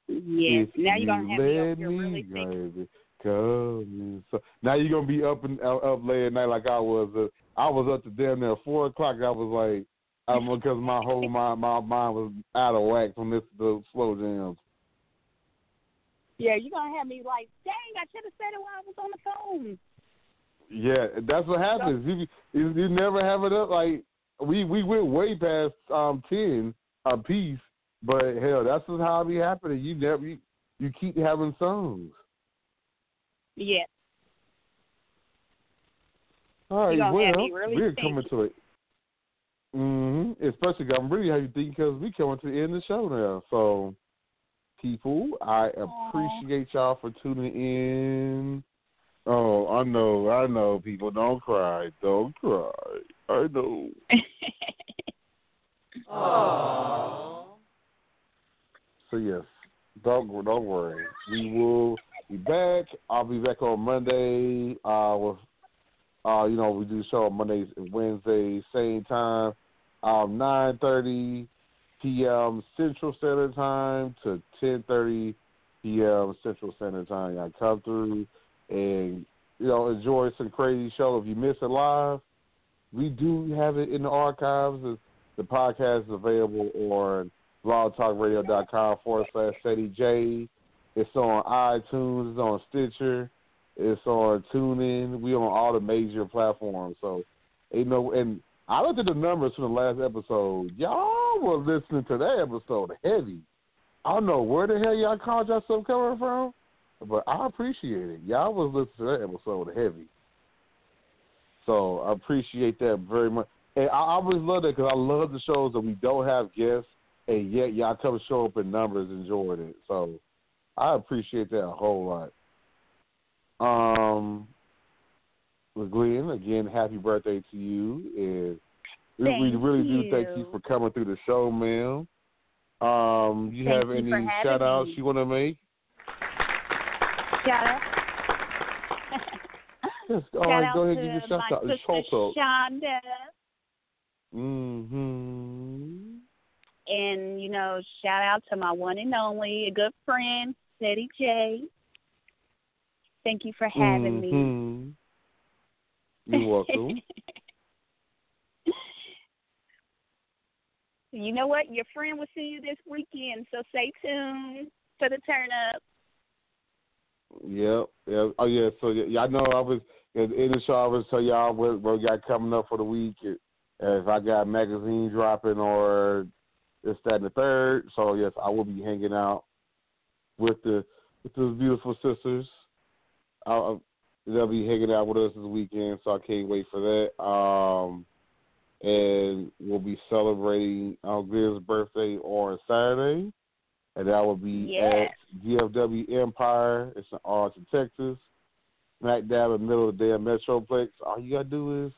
Speaker 8: Yes.
Speaker 5: If
Speaker 8: Now you're gonna have me up here really thinking.
Speaker 5: Come inside. Now you're gonna be up and up, up late at night like I was. Uh, I was up to damn near four o'clock. I was like, um, <laughs> because my whole mind, my mind was out of whack from this the slow jams.
Speaker 8: Yeah, you're gonna have me like, dang, I should have said it while I was on the phone.
Speaker 5: Yeah, that's what happens. You, you you never have it up like we we went way past um ten a piece, but hell, that's just how it be happening. You never you, you keep having songs.
Speaker 8: Yeah.
Speaker 5: All right, well,
Speaker 8: really
Speaker 5: we're coming to it. Mm-hmm. Especially, I'm really happy think because we coming to the end of the show now. So, people, I appreciate y'all for tuning in. Oh, I know, I know, people. Don't cry, don't cry. I know. <laughs> So yes, don't don't worry. We will be back. I'll be back on Monday. Uh, with uh, you know, we do show on Mondays and Wednesdays, same time, um, nine thirty p.m. Central Standard Time to ten thirty p.m. Central Standard Time. I come through and you know enjoy some crazy show. If you miss it live, we do have it in the archives. The- The podcast is available on blogtalkradio.com forward slash Ceddy J. It's on iTunes. It's on Stitcher. It's on TuneIn. We on all the major platforms. So, you know, and I looked at the numbers from the last episode. Y'all were listening to that episode heavy. I don't know where the hell y'all called yourself coming from, but I appreciate it. Y'all was listening to that episode heavy. So I appreciate that very much. And I always love that because I love the shows that we don't have guests, and yet y'all come show up in numbers enjoying it. So I appreciate that a whole lot. Um, Glenn, again, happy birthday to you, and we, we
Speaker 8: Thank
Speaker 5: really do thank
Speaker 8: you.
Speaker 5: you for coming through the show, ma'am. Um, you
Speaker 8: Thank
Speaker 5: have
Speaker 8: you
Speaker 5: any shout outs you want to make?
Speaker 8: Shout out.
Speaker 5: Yes, <laughs> all
Speaker 8: Shout
Speaker 5: right, go ahead and give your shout out. out.
Speaker 8: Shonda.
Speaker 5: Mm-hmm.
Speaker 8: And, you know, shout out to my one and only, a good friend, Ceddy J. Thank you for having me.
Speaker 5: Mhm. You're welcome. <laughs>
Speaker 8: you know what? Your friend will see you this weekend, so stay tuned for the turn up.
Speaker 5: Yep. Yeah. Oh yeah. So yeah, y'all know I was in in the show. I was tell y'all what, what we got coming up for the week. If if I got magazine dropping or this, that, and the third. So yes, I will be hanging out with the with those beautiful sisters. I'll, they'll be hanging out with us this weekend, so I can't wait for that. Um, and we'll be celebrating our Glenn's birthday on Saturday, and that will be
Speaker 8: Yes.
Speaker 5: at DFW Empire. It's in Arlington, Texas. smack dab in the middle of the damn Metroplex. All you gotta do is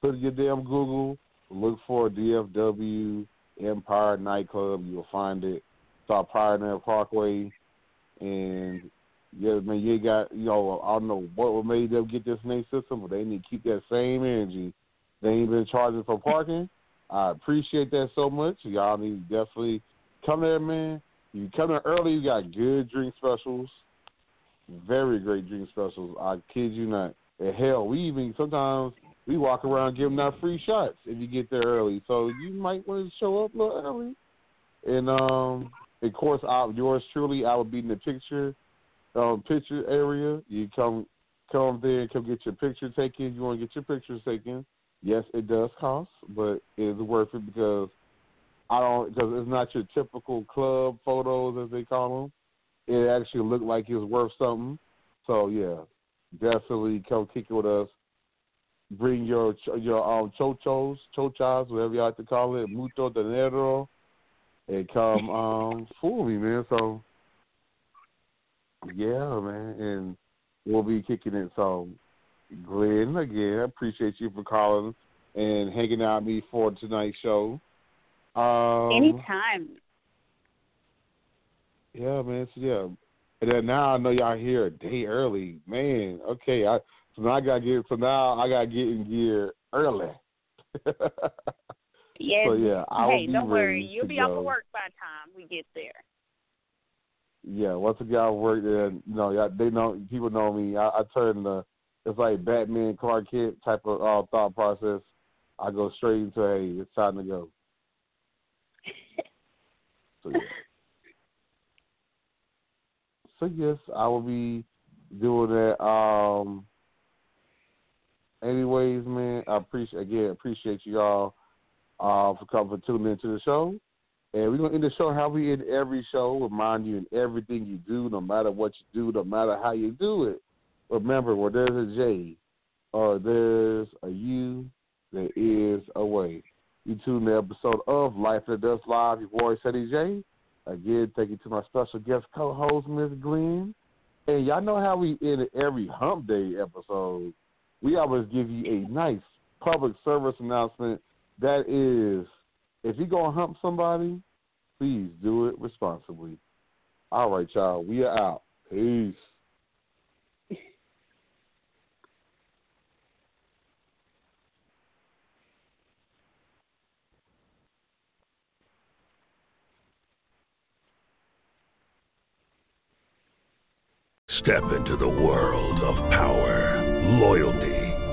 Speaker 5: put in your damn Google, look for DFW Empire nightclub. You'll find it. It's off Pioneer Parkway, and yeah, man, you got you know I don't know what made them get this name system, but they need to keep that same energy. They ain't been charging for parking. <laughs> I appreciate that so much. Y'all need to definitely come there, man. You come there early. You got good drink specials, very great drink specials. I kid you not. And hell, we even sometimes we walk around giving out free shots if you get there early. So you might want to show up a little early. And um, of course, I, yours truly, I will be in the picture, um, picture area. You come, come there, come get your picture taken. You want to get your pictures taken? Yes, it does cost, but it is worth it because I don't because it's not your typical club photos as they call them. It actually looked like it was worth something. So yeah, definitely come kick it with us. Bring your your um chochos, chochas, whatever you like to call it, mucho dinero, and come um fool me, man. So yeah, man, and we'll be kicking it. So Glenn, again, I appreciate you for calling and hanging out with me for tonight's show. Um,
Speaker 8: Anytime.
Speaker 5: Yeah, man. So yeah, and then now I know y'all here a day early, man. Okay, I so now I gotta get so now I gotta get in gear early. <laughs>
Speaker 8: Yes.
Speaker 5: So yeah, I will
Speaker 8: hey, don't worry. You'll be off
Speaker 5: go.
Speaker 8: of work by the time we get there.
Speaker 5: Yeah, once again, I work there. You know, y'all- they know people know me. I, I turn the it's like Batman, Clark Kent type of uh, thought process. I go straight into hey, it's time to go. So yeah. <laughs> So yes, I will be doing that. Um. Anyways, man, I appreciate again appreciate you all uh, for for tuning into the show. And we're gonna end the show how we end every show, remind you in everything you do, no matter what you do, no matter how you do it. Remember, where there's a J or there's a U, there is a way. You tune the episode of Life After Dusk Live, your boy Ceddy J. Again, thank you to my special guest co-host, Miss Glenn. And y'all know how we end every Hump Day episode. We always give you a nice public service announcement. That is, if you're gonna hump somebody, please do it responsibly. All right, y'all. We are out. Peace.
Speaker 2: Step into the world of power, loyalty,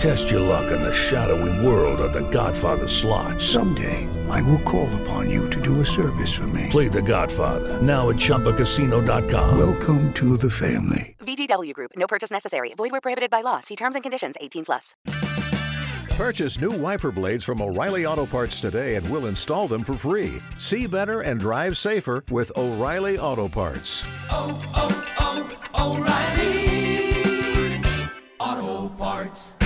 Speaker 2: Test your luck in the shadowy world of The Godfather slot.
Speaker 1: Someday, I will call upon you to do a service for me.
Speaker 2: Play The Godfather now at ChumbaCasino.com.
Speaker 1: Welcome to the family.
Speaker 3: VGW Group. No purchase necessary. Void where prohibited by law. See terms and conditions. 18 plus.
Speaker 9: Purchase new wiper blades from O'Reilly Auto Parts today and we'll install them for free. See better and drive safer with O'Reilly Auto Parts.
Speaker 4: Oh, oh, oh, O'Reilly. Auto Parts.